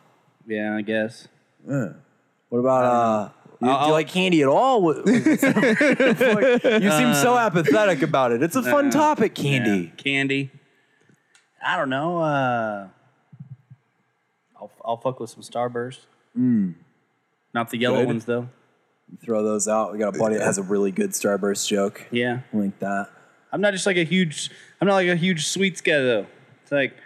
Yeah, I guess. What about uh you, do you like candy at all? What- you seem so apathetic about it. It's a fun topic, candy. Yeah, Candy. I don't know. Uh, I'll I'll fuck with some Starburst. Not the yellow Good. ones though. Throw those out. We got a buddy that has a really good Starburst joke. Yeah. Link that. I'm not just like a huge. I'm not like a huge sweets guy though. It's like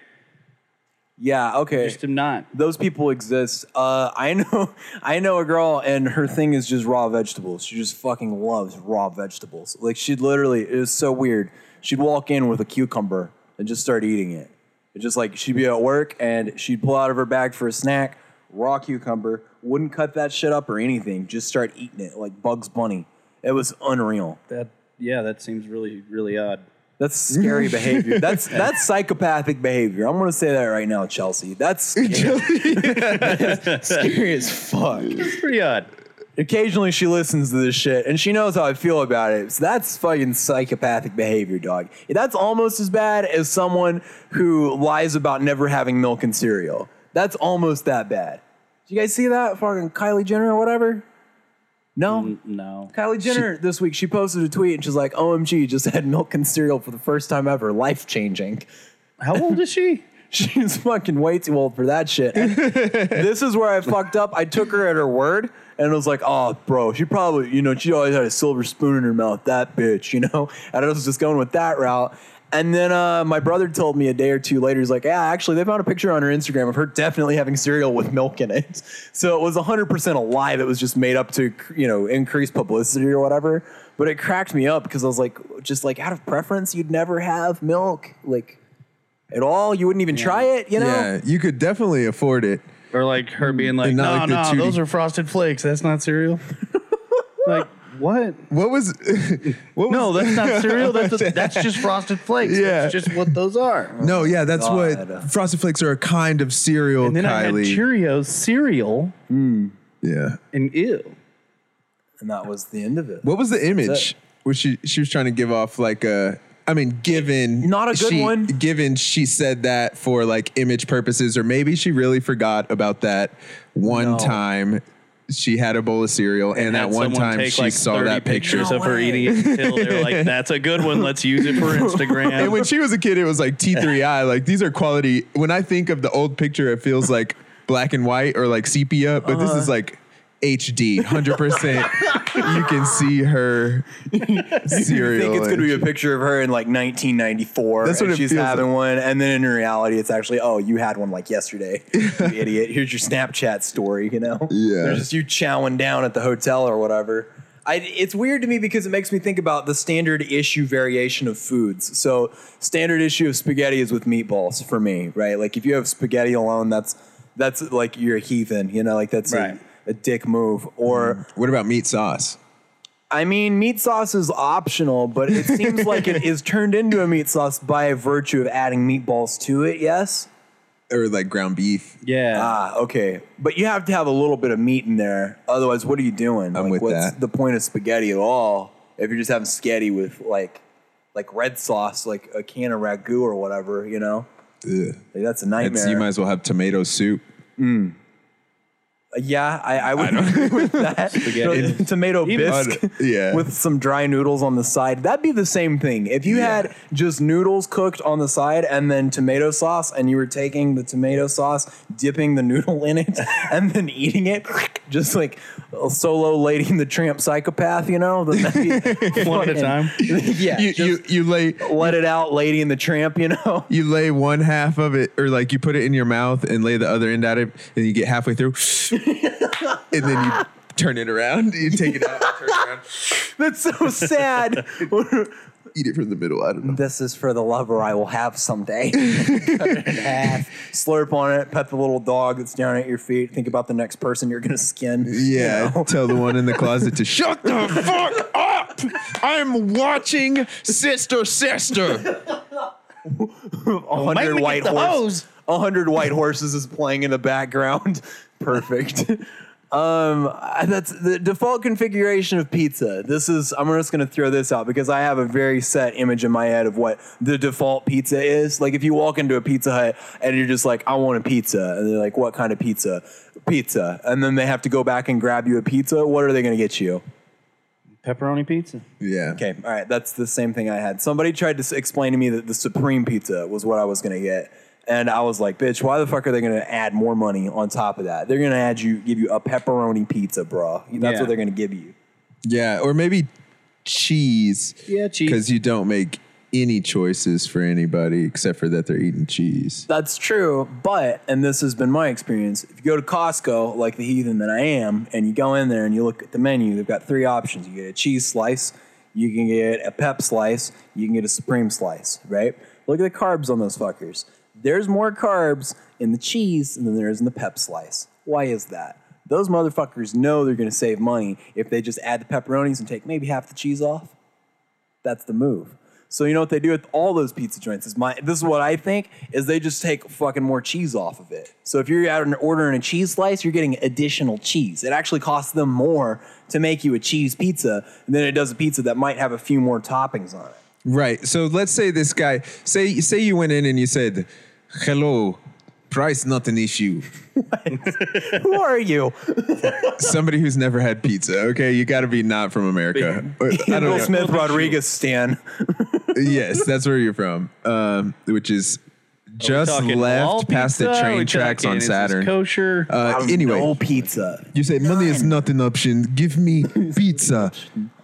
Yeah, okay. just am not. Those people exist. Uh, I know, I know a girl, and her thing is just raw vegetables. She just fucking loves raw vegetables. Like she'd literally, it was so weird. She'd walk in with a cucumber and just start eating it. It's just like she'd be at work and she'd pull out of her bag for a snack, raw cucumber, wouldn't cut that shit up or anything, just start eating it like Bugs Bunny. It was unreal. That yeah, that seems really really odd. That's scary behavior. That's that's psychopathic behavior. I'm gonna say that right now, Chelsea. That's scary, That's scary as fuck. It's pretty odd. Occasionally she listens to this shit and she knows how I feel about it. So that's fucking psychopathic behavior, dog. That's almost as bad as someone who lies about never having milk and cereal. That's almost that bad. Did you guys see that? Fucking Kylie Jenner or whatever? No? No. Kylie Jenner this week, she posted a tweet and she's like, OMG, just had milk and cereal for the first time ever. Life changing. How old is she? She's fucking way too old for that shit. And this is where I fucked up. I took her at her word and was like, oh, bro, she probably, you know, she always had a silver spoon in her mouth, that bitch, you know? And I was just going with that route. And then uh, my brother told me a day or two later, he's like, yeah, actually, they found a picture on her Instagram of her definitely having cereal with milk in it. So it was 100% a lie that was just made up to, you know, increase publicity or whatever. But it cracked me up because I was like, just like out of preference, you'd never have milk, like at all. You wouldn't even try it, you know? Yeah, you could definitely afford it. Or like her being like, no, like the no, Tootie- those are frosted flakes. That's not cereal. like what? What was? what No, was, that's not cereal. That's that's just frosted flakes. Yeah. That's just what those are. no. Yeah, that's God. what Frosted Flakes are a kind of cereal. And then I had Cheerios cereal mm. yeah. and ew. And that was the end of it. What was the image? it. Was she she was trying to give off like a? I mean, given Not a good she, one. Given she said that for like image purposes, or maybe she really forgot about that one No. time she had a bowl of cereal, and, that one time take, she like, saw that picture. pictures No of her way. eating it until they're like, "That's a good one. Let's use it for Instagram." And when she was a kid, it was like T3I. Like these are quality. When I think of the old picture, it feels like black and white or like sepia, but this is uh-huh. like HD, hundred percent. You can see her cereal. think it's going to be a picture of her in like 1994. That's what and she's having like. one, and then in reality, it's actually, oh, you had one like yesterday, you idiot. Here's your Snapchat story. You know, Yeah. There's just you chowing down at the hotel or whatever. I, it's weird to me because it makes me think about the standard issue variation of foods. So standard issue of spaghetti is with meatballs for me, right? Like if you have spaghetti alone, that's that's like you're a heathen, you know, like that's Right. a, a dick move. Or What about meat sauce? I mean, meat sauce is optional, but it seems like it is turned into a meat sauce by virtue of adding meatballs to it. Yes. Or like ground beef? Yeah. Ah, okay. But you have to have a little bit of meat in there. Otherwise, what are you doing? I'm like, with what's that. the point of spaghetti at all if you're just having spaghetti with like like red sauce, like a can of ragu or whatever? You know, Ugh. like, that's a It's, nightmare. you might as well have tomato soup. Yeah, I, I would agree with that. Spaghetti. Tomato bisque Yeah. with some dry noodles on the side. That'd be the same thing. If you Yeah. had just noodles cooked on the side and then tomato sauce, and you were taking the tomato sauce, dipping the noodle in it, and then eating it, just like a solo lady in the tramp psychopath, you know? Then that'd One at a time. yeah. You, you you lay let it out, lady in the tramp, you know? you lay one half of it, or like you put it in your mouth and lay the other end at it, and you get halfway through, and then you turn it around. You take it out, turn it around, That's so sad. eat it from the middle. I don't know. This is for the lover I will have someday. Cut it in half, slurp on it, pet the little dog that's down at your feet. Think about the next person you're gonna skin. you Yeah, know? tell the one in the closet to shut the fuck up. I'm watching Sister Sister. A hundred white horses. A hundred white horses is playing in the background. Perfect. Um, that's the default configuration of pizza. This is I'm just gonna throw this out because I have a very set image in my head of what the default pizza is. Like if you walk into a Pizza Hut and you're just like, I want a pizza, and they're like, What kind of pizza? Pizza, and then they have to go back and grab you a pizza. What are they gonna get you? Pepperoni pizza. Yeah. Okay, all right, that's the same thing I had. Somebody tried to s- explain to me that the Supreme Pizza was what I was gonna get, and I was like, "Bitch, why the fuck are they gonna add more money on top of that? They're gonna add you, give you a pepperoni pizza, bro. That's Yeah. what they're gonna give you." Yeah, or maybe cheese. Yeah, cheese. Because you don't make any choices for anybody except for that they're eating cheese. That's true, but and this has been my experience. If you go to Costco, like the heathen that I am, and you go in there and you look at the menu, they've got three options. You get a cheese slice, you can get a pep slice, you can get a supreme slice, right? Look at the carbs on those fuckers. There's more carbs in the cheese than there is in the pep slice. Why is that? Those motherfuckers know they're going to save money if they just add the pepperonis and take maybe half the cheese off. That's the move. So you know what they do with all those pizza joints is my this is what I think is they just take fucking more cheese off of it. So if you're out and ordering a cheese slice, you're getting additional cheese. It actually costs them more to make you a cheese pizza than it does a pizza that might have a few more toppings on it. Right. So let's say this guy say say you went in and you said, "Hello, price not an issue." Who are you? Somebody who's never had pizza. Okay, you got to be not from America. I don't Bill know. Smith Rodriguez Stan. Yes, that's where you're from. Um, which is just Talking all left past the pizza? train We tracks talking, on is this Saturn. Kosher. Uh, anyway, no pizza. You say money is not an option. Give me pizza.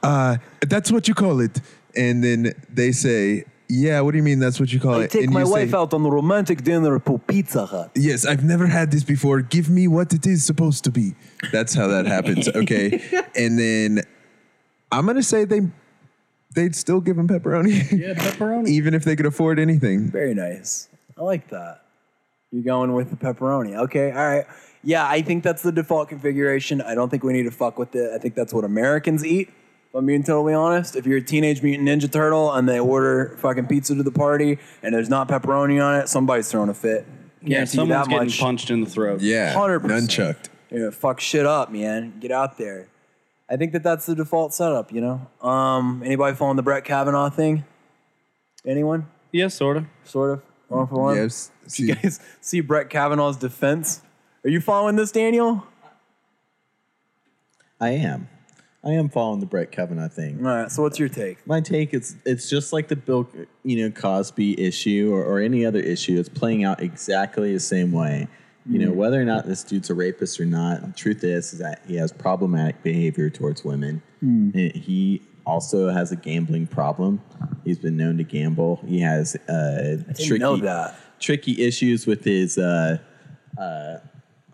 Uh, that's what you call it. And then they say, "Yeah, what do you mean? That's what you call I it?" take and my you say, wife out on a romantic dinner for Pizza Hut. Yes, I've never had this before. Give me what it is supposed to be. That's how that happens. Okay, and then I'm gonna say they they'd still give them pepperoni, yeah, pepperoni. even if they could afford anything. Very nice. I like that. You're going with the pepperoni. Okay, all right. Yeah, I think that's the default configuration. I don't think we need to fuck with it. I think that's what Americans eat. If I'm being totally honest. If you're a Teenage Mutant Ninja Turtle and they order fucking pizza to the party and there's not pepperoni on it, somebody's throwing a fit. yeah, Guarantee you someone's that getting much. punched in the throat. Yeah, 100%. nunchucked. You're gonna fuck shit up, man. Get out there. I think that that's the default setup. You know. Um. Anybody following the Brett Kavanaugh thing? Anyone? Yeah, sort of. Sort of. One for one. Yes. You guys see Brett Kavanaugh's defense? Are you following this, Daniel? I am. I am following the Brett Kavanaugh thing. All right. So what's your take? My take is it's just like the Bill, you know, Cosby issue or, or any other issue. It's playing out exactly the same way. You know, whether or not this dude's a rapist or not, the truth is, is that he has problematic behavior towards women. He- He also has a gambling problem. He's been known to gamble. He has uh, tricky, tricky issues with his. Uh, uh,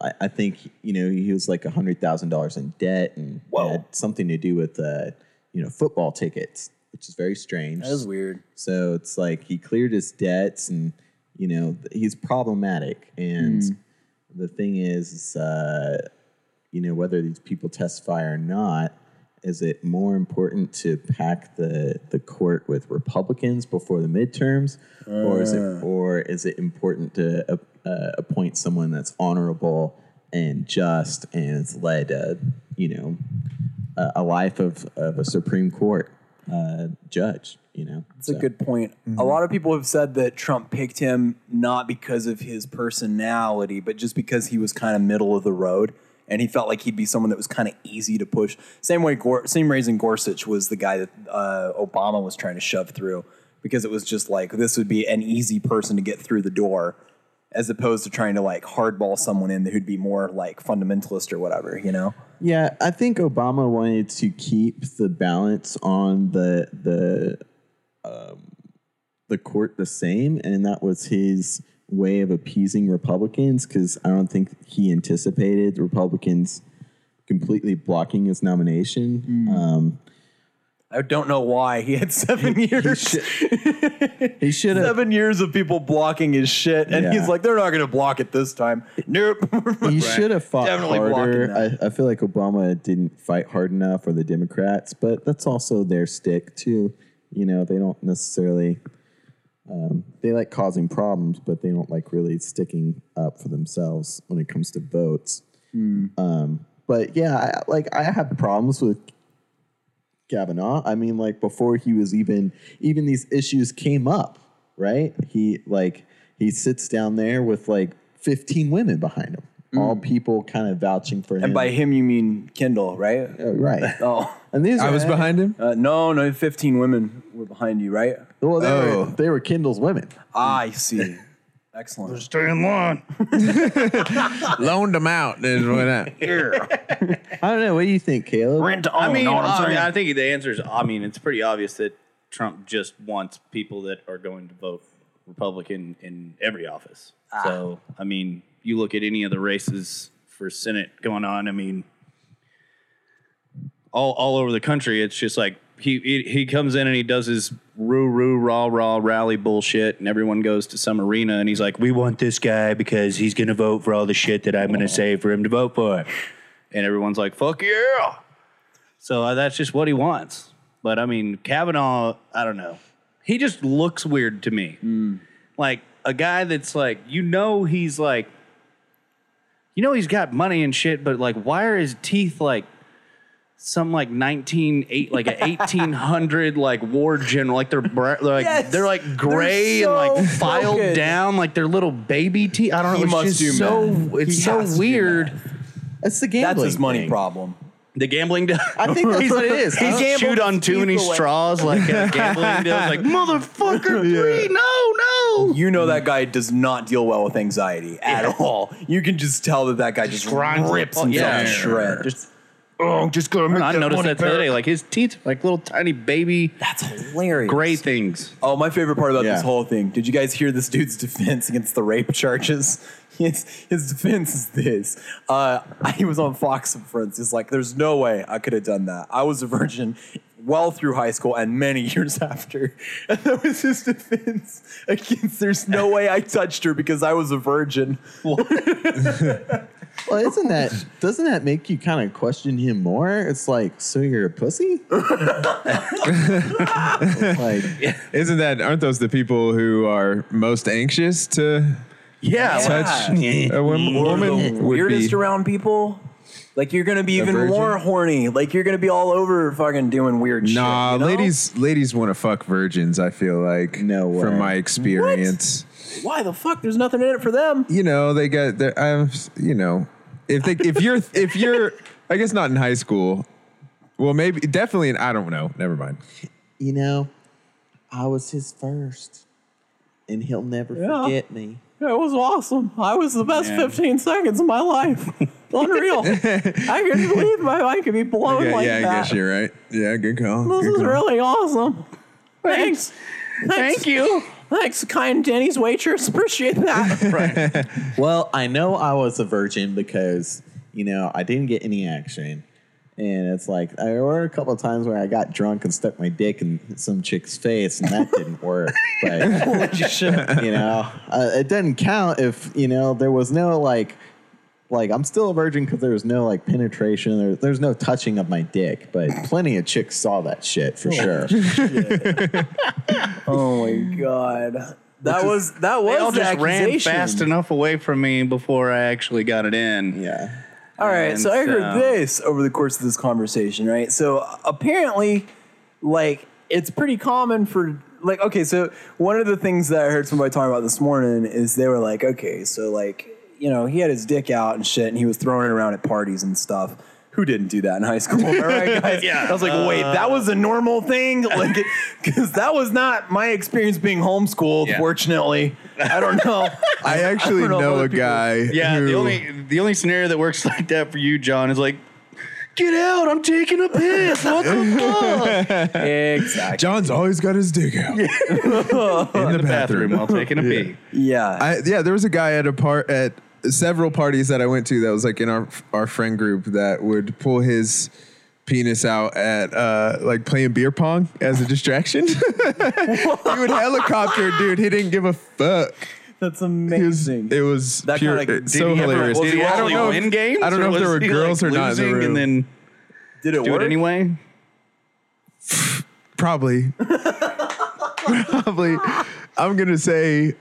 I, I think you know he was like a hundred thousand dollars in debt, and it had something to do with uh, you know football tickets, which is very strange. That is weird. So it's like he cleared his debts, and you know he's problematic. And the thing is, is uh, you know whether these people testify or not, is it more important to pack the the court with Republicans before the midterms, or is it or is it important to uh, uh, appoint someone that's honorable and just and has led a you know a, a life of, of a Supreme Court uh, judge? You know, That's a good point. A lot of people have said that Trump picked him not because of his personality, but just because he was kind of middle of the road, and he felt like he'd be someone that was kind of easy to push. Same way, Gor- same reason Gorsuch was the guy that uh, Obama was trying to shove through, because it was just like this would be an easy person to get through the door, as opposed to trying to like hardball someone in who'd be more like fundamentalist or whatever, you know. Yeah, I think Obama wanted to keep the balance on the the um, the court the same, and that was his way of appeasing Republicans. Because I don't think he anticipated Republicans completely blocking his nomination. Um, I don't know why he had seven years. he should have. seven years of people blocking his shit, and Yeah. he's like, they're not going to block it this time. Nope. He should have fought Definitely blocking harder. I, I feel like Obama didn't fight hard enough for the Democrats, but that's also their stick too. You know, they don't necessarily. Um, they like causing problems, but they don't like really sticking up for themselves when it comes to votes. Hmm. Um, but yeah, I, like I have problems with Kavanaugh. I mean, like before he was even even these issues came up, right? He like he sits down there with like 15 women behind him, all people kind of vouching for him. Hmm. and by him, you mean Kendall, right? Uh, right. Oh. And these I are- was behind him. Uh, no, no, 15 women were behind you, right? Well, they, Oh. were, they were Kendall's women. I see. Excellent. Stay in line. Loaned them out. Is what I, I don't know. What do you think, Caleb? Rent to I mean, know what I'm I, mean, saying? I think the answer is. I mean, it's pretty obvious that Trump just wants people that are going to vote Republican in every office. So, I mean, you look at any of the races for Senate going on. I mean, all all over the country, it's just like he he, he comes in and he does his roo roo rah rah rally bullshit, and everyone goes to some arena, and he's like, "We want this guy because he's going to vote for all the shit that I'm going to say for him to vote for," and everyone's like, "Fuck yeah!" So uh, that's just what he wants. But I mean, Kavanaugh, I don't know. He just looks weird to me. Like a guy that's like, you know, he's like, you know, he's got money and shit, but like, why are his teeth like some like 19, eight, like a 1800 like war general? Like they're, bra- they're like, Yes. they're like gray They're and like filed broken. down, like they're little baby teeth. I don't know. He it's must just do so, meth. it's He so has to do weird. meth. That's the gambling That's gambling. his money thing. problem. The gambling deal. I think that's what it is. He's chewed on too many away. straws like a gambling deal. Like motherfucker, three, no, no. You know that guy does not deal well with anxiety at all. You can just tell that that guy just Grinds rips the- himself yeah. to shred. Just, oh, I'm just gonna make I that noticed money that the other day. back. Like his teeth, like little tiny baby That's hilarious. gray things. Oh, my favorite part about Yeah. this whole thing. Did you guys hear this dude's defense against the rape charges? His, his defense is this. Uh, he was on Fox for instance. He's like, there's no way I could have done that. I was a virgin well through high school and many years after. And that was his defense against there's no way I touched her because I was a virgin. Well, isn't that doesn't that make you kind of question him more? It's like, so you're a pussy? like, isn't that? Aren't those the people who are most anxious to Yeah, touch a wom- woman? Would weirdest be, around people. Like you're gonna be even virgin? more horny. Like you're gonna be all over fucking doing weird shit. Nah, you know? ladies, ladies want to fuck virgins. I feel like No way. from my experience. Why the fuck? There's nothing in it for them. You know, they got. their- I'm. You know, if they if you're if you're, I guess not in high school. Well, maybe definitely. In, I don't know. Never mind. you know, I was his first, and he'll never Yeah. forget me. It was awesome. I was the best Yeah. 15 seconds of my life. Unreal. I can't believe my mind could be blown Yeah, like yeah, I that. guess you're right. Yeah, good call. This Good is call. really awesome. Thanks. Thank you. Thanks, kind Denny's waitress. Appreciate that. Well, I know I was a virgin because you know I didn't get any action, and it's like there were a couple of times where I got drunk and stuck my dick in some chick's face, and that didn't work. But you know, uh, it doesn't count if you know there was no like. Like I'm still a virgin because there was no like penetration. There, there's no touching of my dick, but plenty of chicks saw that shit for oh, sure. oh my god. That was that was They all the just ran accusation. fast enough away from me before I actually got it in. Yeah. All right, And so I heard so- this over the course of this conversation, right? So apparently, like, it's pretty common for like, okay, so one of the things that I heard somebody talking about this morning is they were like, okay, so like, you know, he had his dick out and shit, and he was throwing it around at parties and stuff. Who didn't do that in high school? Am I right, guys? Yeah. I was like, wait, that was a normal thing? Like, because that was not my experience being homeschooled, Yeah. fortunately. I don't know. I actually don't know know a people- guy. Yeah, who, the only the only scenario that works like that for you, John, is like, get out! I'm taking a piss. What the fuck? exactly. John's always got his dick out in the, Bathroom bathroom. while taking a pee. Yeah. I, yeah, there was a guy at a part at several parties that I went to that was like in our our friend group that would pull his penis out at uh like playing beer pong as a distraction. he would helicopter, dude. He didn't give a fuck. That's He was, amazing. it was That pure, kinda- it's so he ever- hilarious. Did he I don't actually know. win If, games? I don't know if there were girls like, or not in the room. And then Did it do work? it anyway. Probably. Probably. I'm gonna say,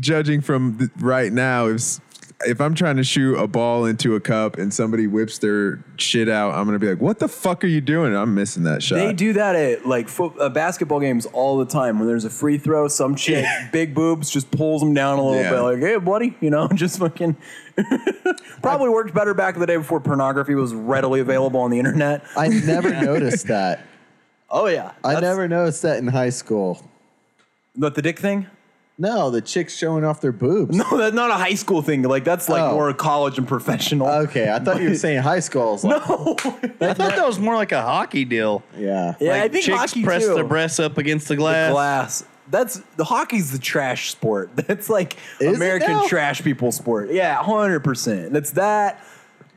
judging from th- right now, if if I'm trying to shoot a ball into a cup and somebody whips their shit out, I'm gonna be like, "What the fuck are you doing?" I'm missing that shot. They do that at like foot, uh, basketball games all the time. When there's a free throw, some chick, big boobs, just pulls them down a little Yeah. bit. Like, hey, buddy, you know, just fucking. Probably worked better back in the day before pornography was readily available on the internet. I never noticed that. Oh yeah, I That's- never noticed that in high school. But the dick thing? No, the chicks showing off their boobs. No, that's not a high school thing. Like that's like Oh. more college and professional. Okay, I thought you were saying high school. I was like, no. I thought that was more like a hockey deal. yeah. yeah, I like think chicks hockey press too. their breasts up against the glass. glass. That's the hockey's the trash sport. That's like Is it American trash people sport. Yeah, hundred percent. That's that.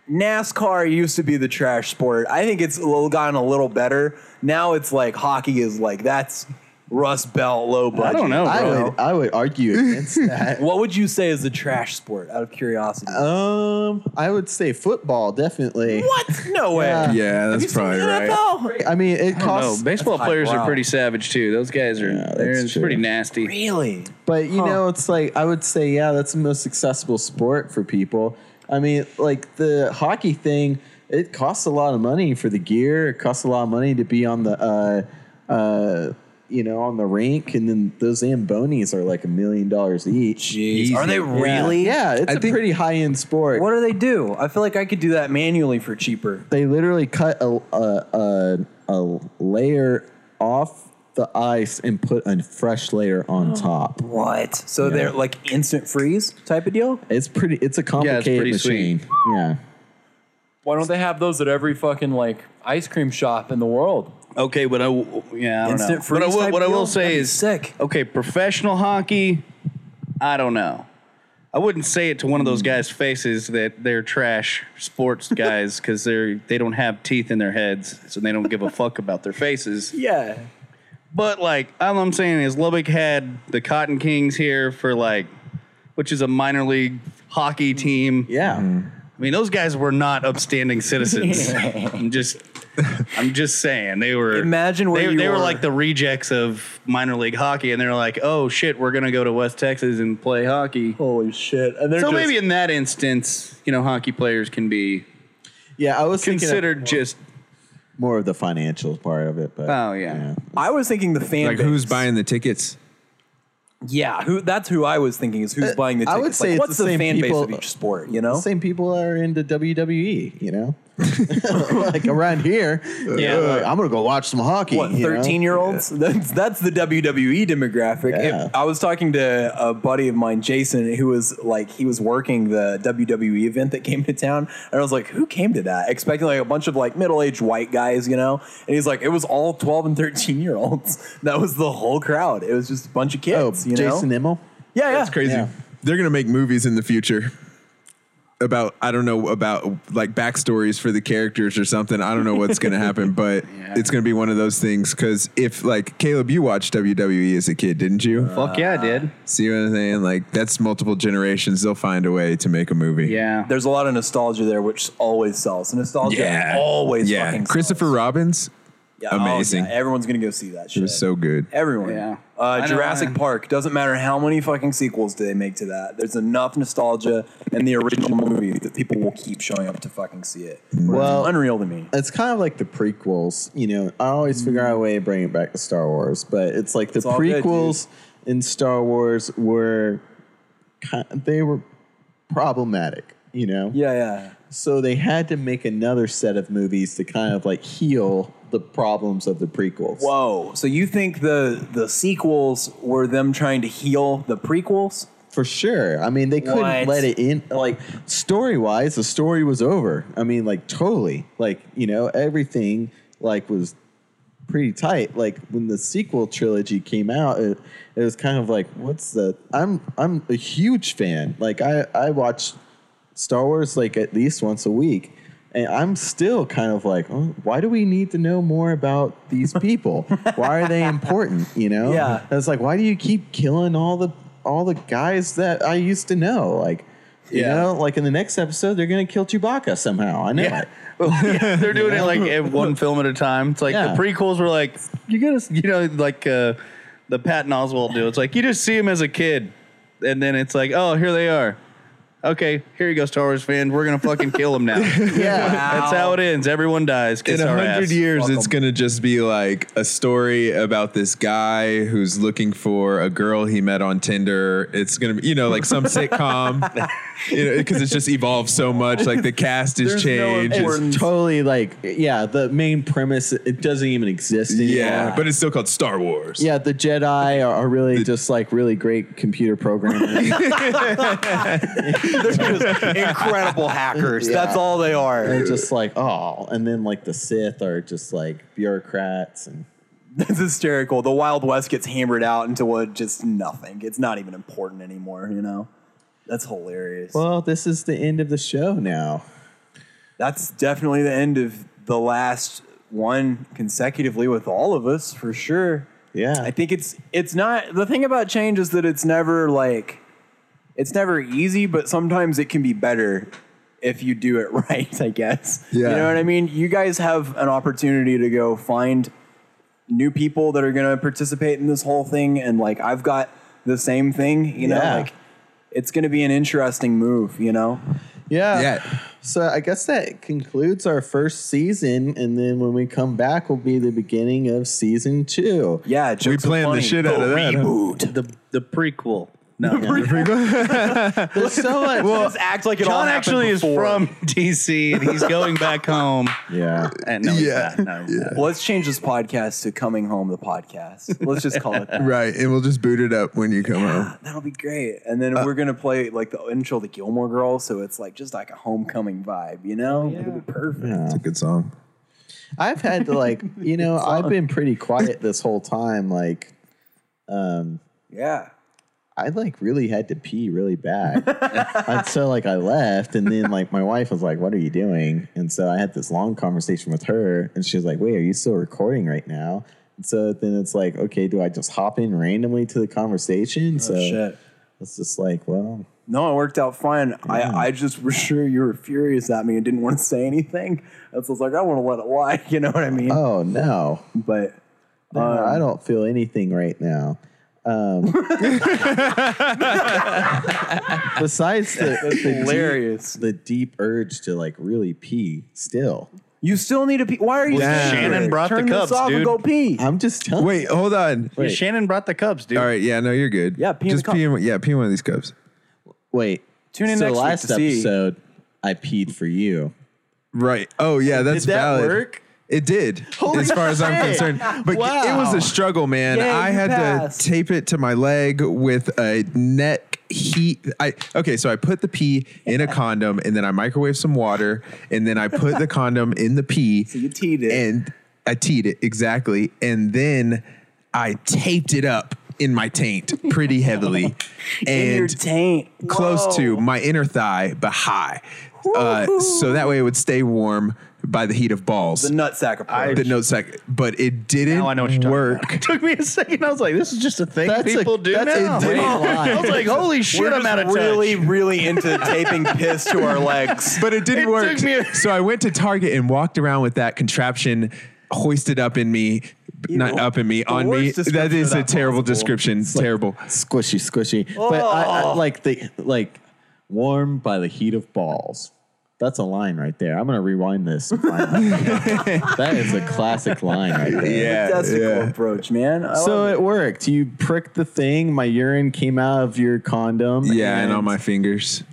NASCAR used to be the trash sport. I think it's a little gotten a little better. Now it's like hockey is like that's Rust Belt low budget. I don't know, I would I would argue against that. What would you say is the trash sport? Out of curiosity. Um, I would say football definitely. what? No way. Yeah. yeah, Have you that's seen probably right. NFL? I mean, it No, costs, baseball That's players highbrow. are pretty savage too. Those guys are Yeah, they're that's it's true. pretty nasty. Really? but you Huh. know, it's like I would say, yeah, that's the most accessible sport for people. I mean, like the hockey thing, it costs a lot of money for the gear. It costs a lot of money to be on the, uh, uh, you know, on the rink, and then those Zambonis are like a million dollars each. Jeez. Are they really? Yeah, it's I a think- pretty high end sport. What do they do? I feel like I could do that manually for cheaper. they literally cut a, a, a, a layer off the ice and put a fresh layer on top. What? So they're like instant freeze type of deal? It's pretty. It's a complicated pretty machine. Yeah. Why don't they have those at every fucking like ice cream shop in the world? Okay, but I w- yeah, I don't Instant know. But I freeze will, type what I will say be is sick. Okay, professional hockey, I don't know. I wouldn't say it to one of Hmm. those guys' faces that they're trash sports guys because they're they don't have teeth in their heads, so they don't give a fuck about their faces. Yeah. But like all I'm saying is Lubbock had the Cotton Kings here for like, which is a minor league hockey team. Yeah. I mean, those guys were not upstanding citizens. I'm just, I'm just saying they were. Imagine where they, you they were were. like the rejects of minor league hockey, and they're like, "Oh shit, we're gonna go to West Texas and play hockey." Holy shit. And they're So just, maybe in that instance, you know, hockey players can be Yeah. I was thinking of considered just. more of the financial part of it, but Oh, yeah. I was thinking the fan Like base. who's buying the tickets? Yeah, who that's who I was thinking is who's Uh, buying the tickets. I would say like, it's what's the the, same fan people- base of each sport, you know? The same people are into WWE. You know. like around here, yeah, like, I'm gonna go watch some hockey. what you know? 13 year olds that's that's the wwe demographic Yeah. If- i was talking to a buddy of mine jason who was like he was working the wwe event that came to town and i was like who came to that expecting like a bunch of like middle-aged white guys you know and he's like it was all 12 and 13 year olds that was the whole crowd it was just a bunch of Oh, kids you Jason know Immel. yeah yeah That's crazy. Yeah. They're gonna make movies in the future about I don't know about like backstories for the characters or something. I don't know what's gonna happen, but it's gonna be one of those things. Because if like Caleb, you watched WWE as a kid, didn't you? Uh, Fuck yeah, I did. Uh, see what I'm saying? Like that's multiple generations. They'll find a way to make a movie. Yeah. there's a lot of nostalgia there which always sells nostalgia always yeah. fucking Christopher sells. Robbins, Yeah, oh, amazing. yeah, everyone's gonna go see that shit it was so good. Everyone. Yeah. Uh, I know, Jurassic Park. Doesn't matter how many fucking sequels do they make to that. There's enough nostalgia in the original movie that people will keep showing up to fucking see it. Well- it's unreal to me. It's kind of like the prequels. You know, I always figure out a way to bring it back to Star Wars, but it's like the It's all good, prequels in Star Wars were kind they were problematic. You know, Yeah, yeah. So they had to make another set of movies to kind of like heal the problems of the prequels. Whoa. So you think the the sequels were them trying to heal the prequels? For sure. I mean, they couldn't What? let it in. Like, story wise, the story was over. I mean, like, totally. Like, you know, everything, like, was pretty tight. Like, when the sequel trilogy came out, it, it was kind of like, what's the. I'm I'm a huge fan. Like, I, I watch Star Wars, like, at least once a week. And I'm still kind of like, oh, why do we need to know more about these people? why are they important? You know? Yeah. And it's like, why do you keep killing all the all the guys that I used to know? Like, you Yeah. know, like in the next episode, they're gonna kill Chewbacca somehow. I know Yeah. it. Yeah, they're doing it like one film at a time. It's like the prequels were like you gotta, you know, like uh, the Patton Oswalt do. It's like you just see him as a kid, and then it's like, oh, here they are. Okay, here you go, Star Wars fans. We're gonna fucking kill him now. Yeah. That's how it ends. Everyone dies. Kiss in a our hundred ass. years, Fuck it's 'em. gonna just be like a story about this guy who's looking for a girl he met on Tinder. It's gonna be, you know, like some sitcom, you know, because it's just evolved so much. Like the cast has There's no changed. importance. It's totally like, yeah, the main premise, it doesn't even exist anymore. yeah, but it's still called Star Wars. Yeah, the Jedi are, are really just like really great computer programmers. They're just incredible hackers. Yeah. That's all they are. They're just like, oh, and then like the Sith are just like bureaucrats and It's hysterical. The Wild West gets hammered out into what just nothing. It's not even important anymore, you know? That's hilarious. well, this is the end of the show now. That's definitely the end of the last one consecutively with all of us, for sure. Yeah. I think it's it's not the thing about change is that it's never like it's never easy, but sometimes it can be better if you do it right, I guess. Yeah. You know what I mean? You guys have an opportunity to go find new people that are going to participate in this whole thing and like I've got the same thing, you know, Yeah. like it's going to be an interesting move, you know. yeah. Yeah. So I guess that concludes our first season, and then when we come back, will be the beginning of season two. Yeah, We jokes are planned the shit out of that. huh? Reboot. the the prequel. No, There's so much. Just act like it all John happened actually is before. from DC and he's going back home. yeah. And no, he's Yeah. not. No, no. Well, let's change this podcast to Coming Home the Podcast. Let's just call it that. Right, and we'll just boot it up when you come home. That'll be great. And then we're gonna play like the intro to Gilmore Girls, so it's like just like a homecoming vibe, you know? It'll be perfect. Yeah. It's a good song. I've had to like, you know, I've been pretty quiet this whole time. Like, um, Yeah. I like really had to pee really bad. and so like I left and then like my wife was like, What are you doing? And so I had this long conversation with her and she was like, Wait, are you still recording right now? And so then it's like, okay, do I just hop in randomly to the conversation? Oh, so Oh, shit. it's just like, well, No, it worked out fine. I, I just was sure you were furious at me and didn't want to say anything. And so I was like, I want to let it lie. You know what I mean? oh no. but No, I um, don't feel anything right now. Um, besides the, the hilarious. deep, the deep urge to like really pee still. You still need to pee. Why are you? Damn. so Shannon scared? brought the Turn cups, this off and go pee. I'm just telling. Wait, hold on. Yeah, Shannon brought the cups, dude. All right, yeah, no, you're good. Yeah, pee in the just cup. pee in. Yeah, pee in one of these cups. Wait. Tune in so next week last to see. episode, I peed for you. Right. Oh yeah, that's Did that valid. work? It did, as far as I'm concerned. But it was a struggle, man. Yeah, I you had passed. to tape it to my leg with a neck heat. I okay, so I put the pee in a condom, and then I microwave some water, and then I put the condom in the pee. So you teed it. and I teed it exactly, and then I taped it up in my taint pretty heavily, In your and taint. close to my inner thigh, but high. Uh, so that way it would stay warm by the heat of balls. the nutsack approach. the note sec, but it didn't Now I know what you're talking work. about. It took me a second. I was like, this is just a thing That's a- people do that's a now. I was like, holy shit, We're I'm out of really, touch. really into taping piss to our legs. But it didn't It work. took me a- so I went to Target and walked around with that contraption hoisted up in me, not up in me, on me. That is That description is of a terrible possible. description. terrible. Squishy, squishy. But I, I oh. like the like warm by the heat of balls. That's a line right there. I'm gonna rewind this. and find that. that is a classic line right there. Yeah, Testicle yeah. approach, man. I So love it worked. You pricked the thing. My urine came out of your condom. Yeah, and on my fingers.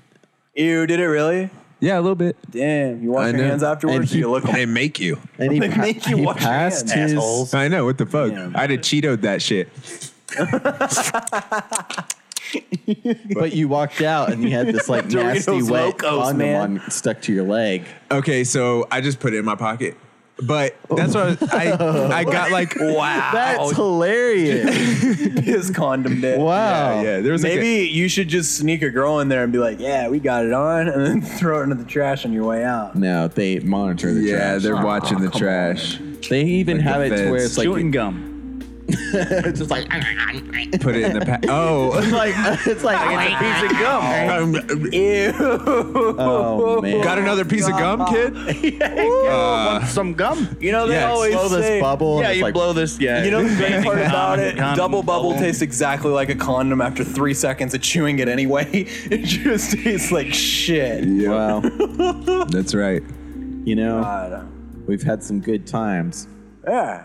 it. Ew, did it really? Yeah, a little bit. Damn. You wash I your know. hands afterwards? And or you look They make you. and he, They pa- make you he wash your hands, his. assholes. I know what the fuck. Damn. I'd have Cheetoed that shit. But you walked out and you had this like nasty Doritos wet Locos, condom man. on, stuck to your leg. Okay, so I just put it in my pocket. But that's what I, I, I got like Wow. That's hilarious. his condom day. wow. yeah, there was like a- Maybe you should just sneak a girl in there and be like, "Yeah, we got it on," and then throw it into the trash on your way out. No, they monitor the trash. yeah, trash. they're watching the trash. They even Like have the it to where feds. it's like Chewing gum. It's just like Put it in the pack. Oh, it's like it's like It's a piece of gum. Um, Ew. oh man. got another piece of gum, kid? Yeah. Want some gum? You know they Yeah, always blow this bubble. and Yeah, you like, blow this. Yeah. You know the great part about it? Condom Double bubble bubble. tastes exactly like a condom after three seconds of chewing it anyway. It just tastes like shit. Wow. That's right. You know, God. we've had some good times. Yeah.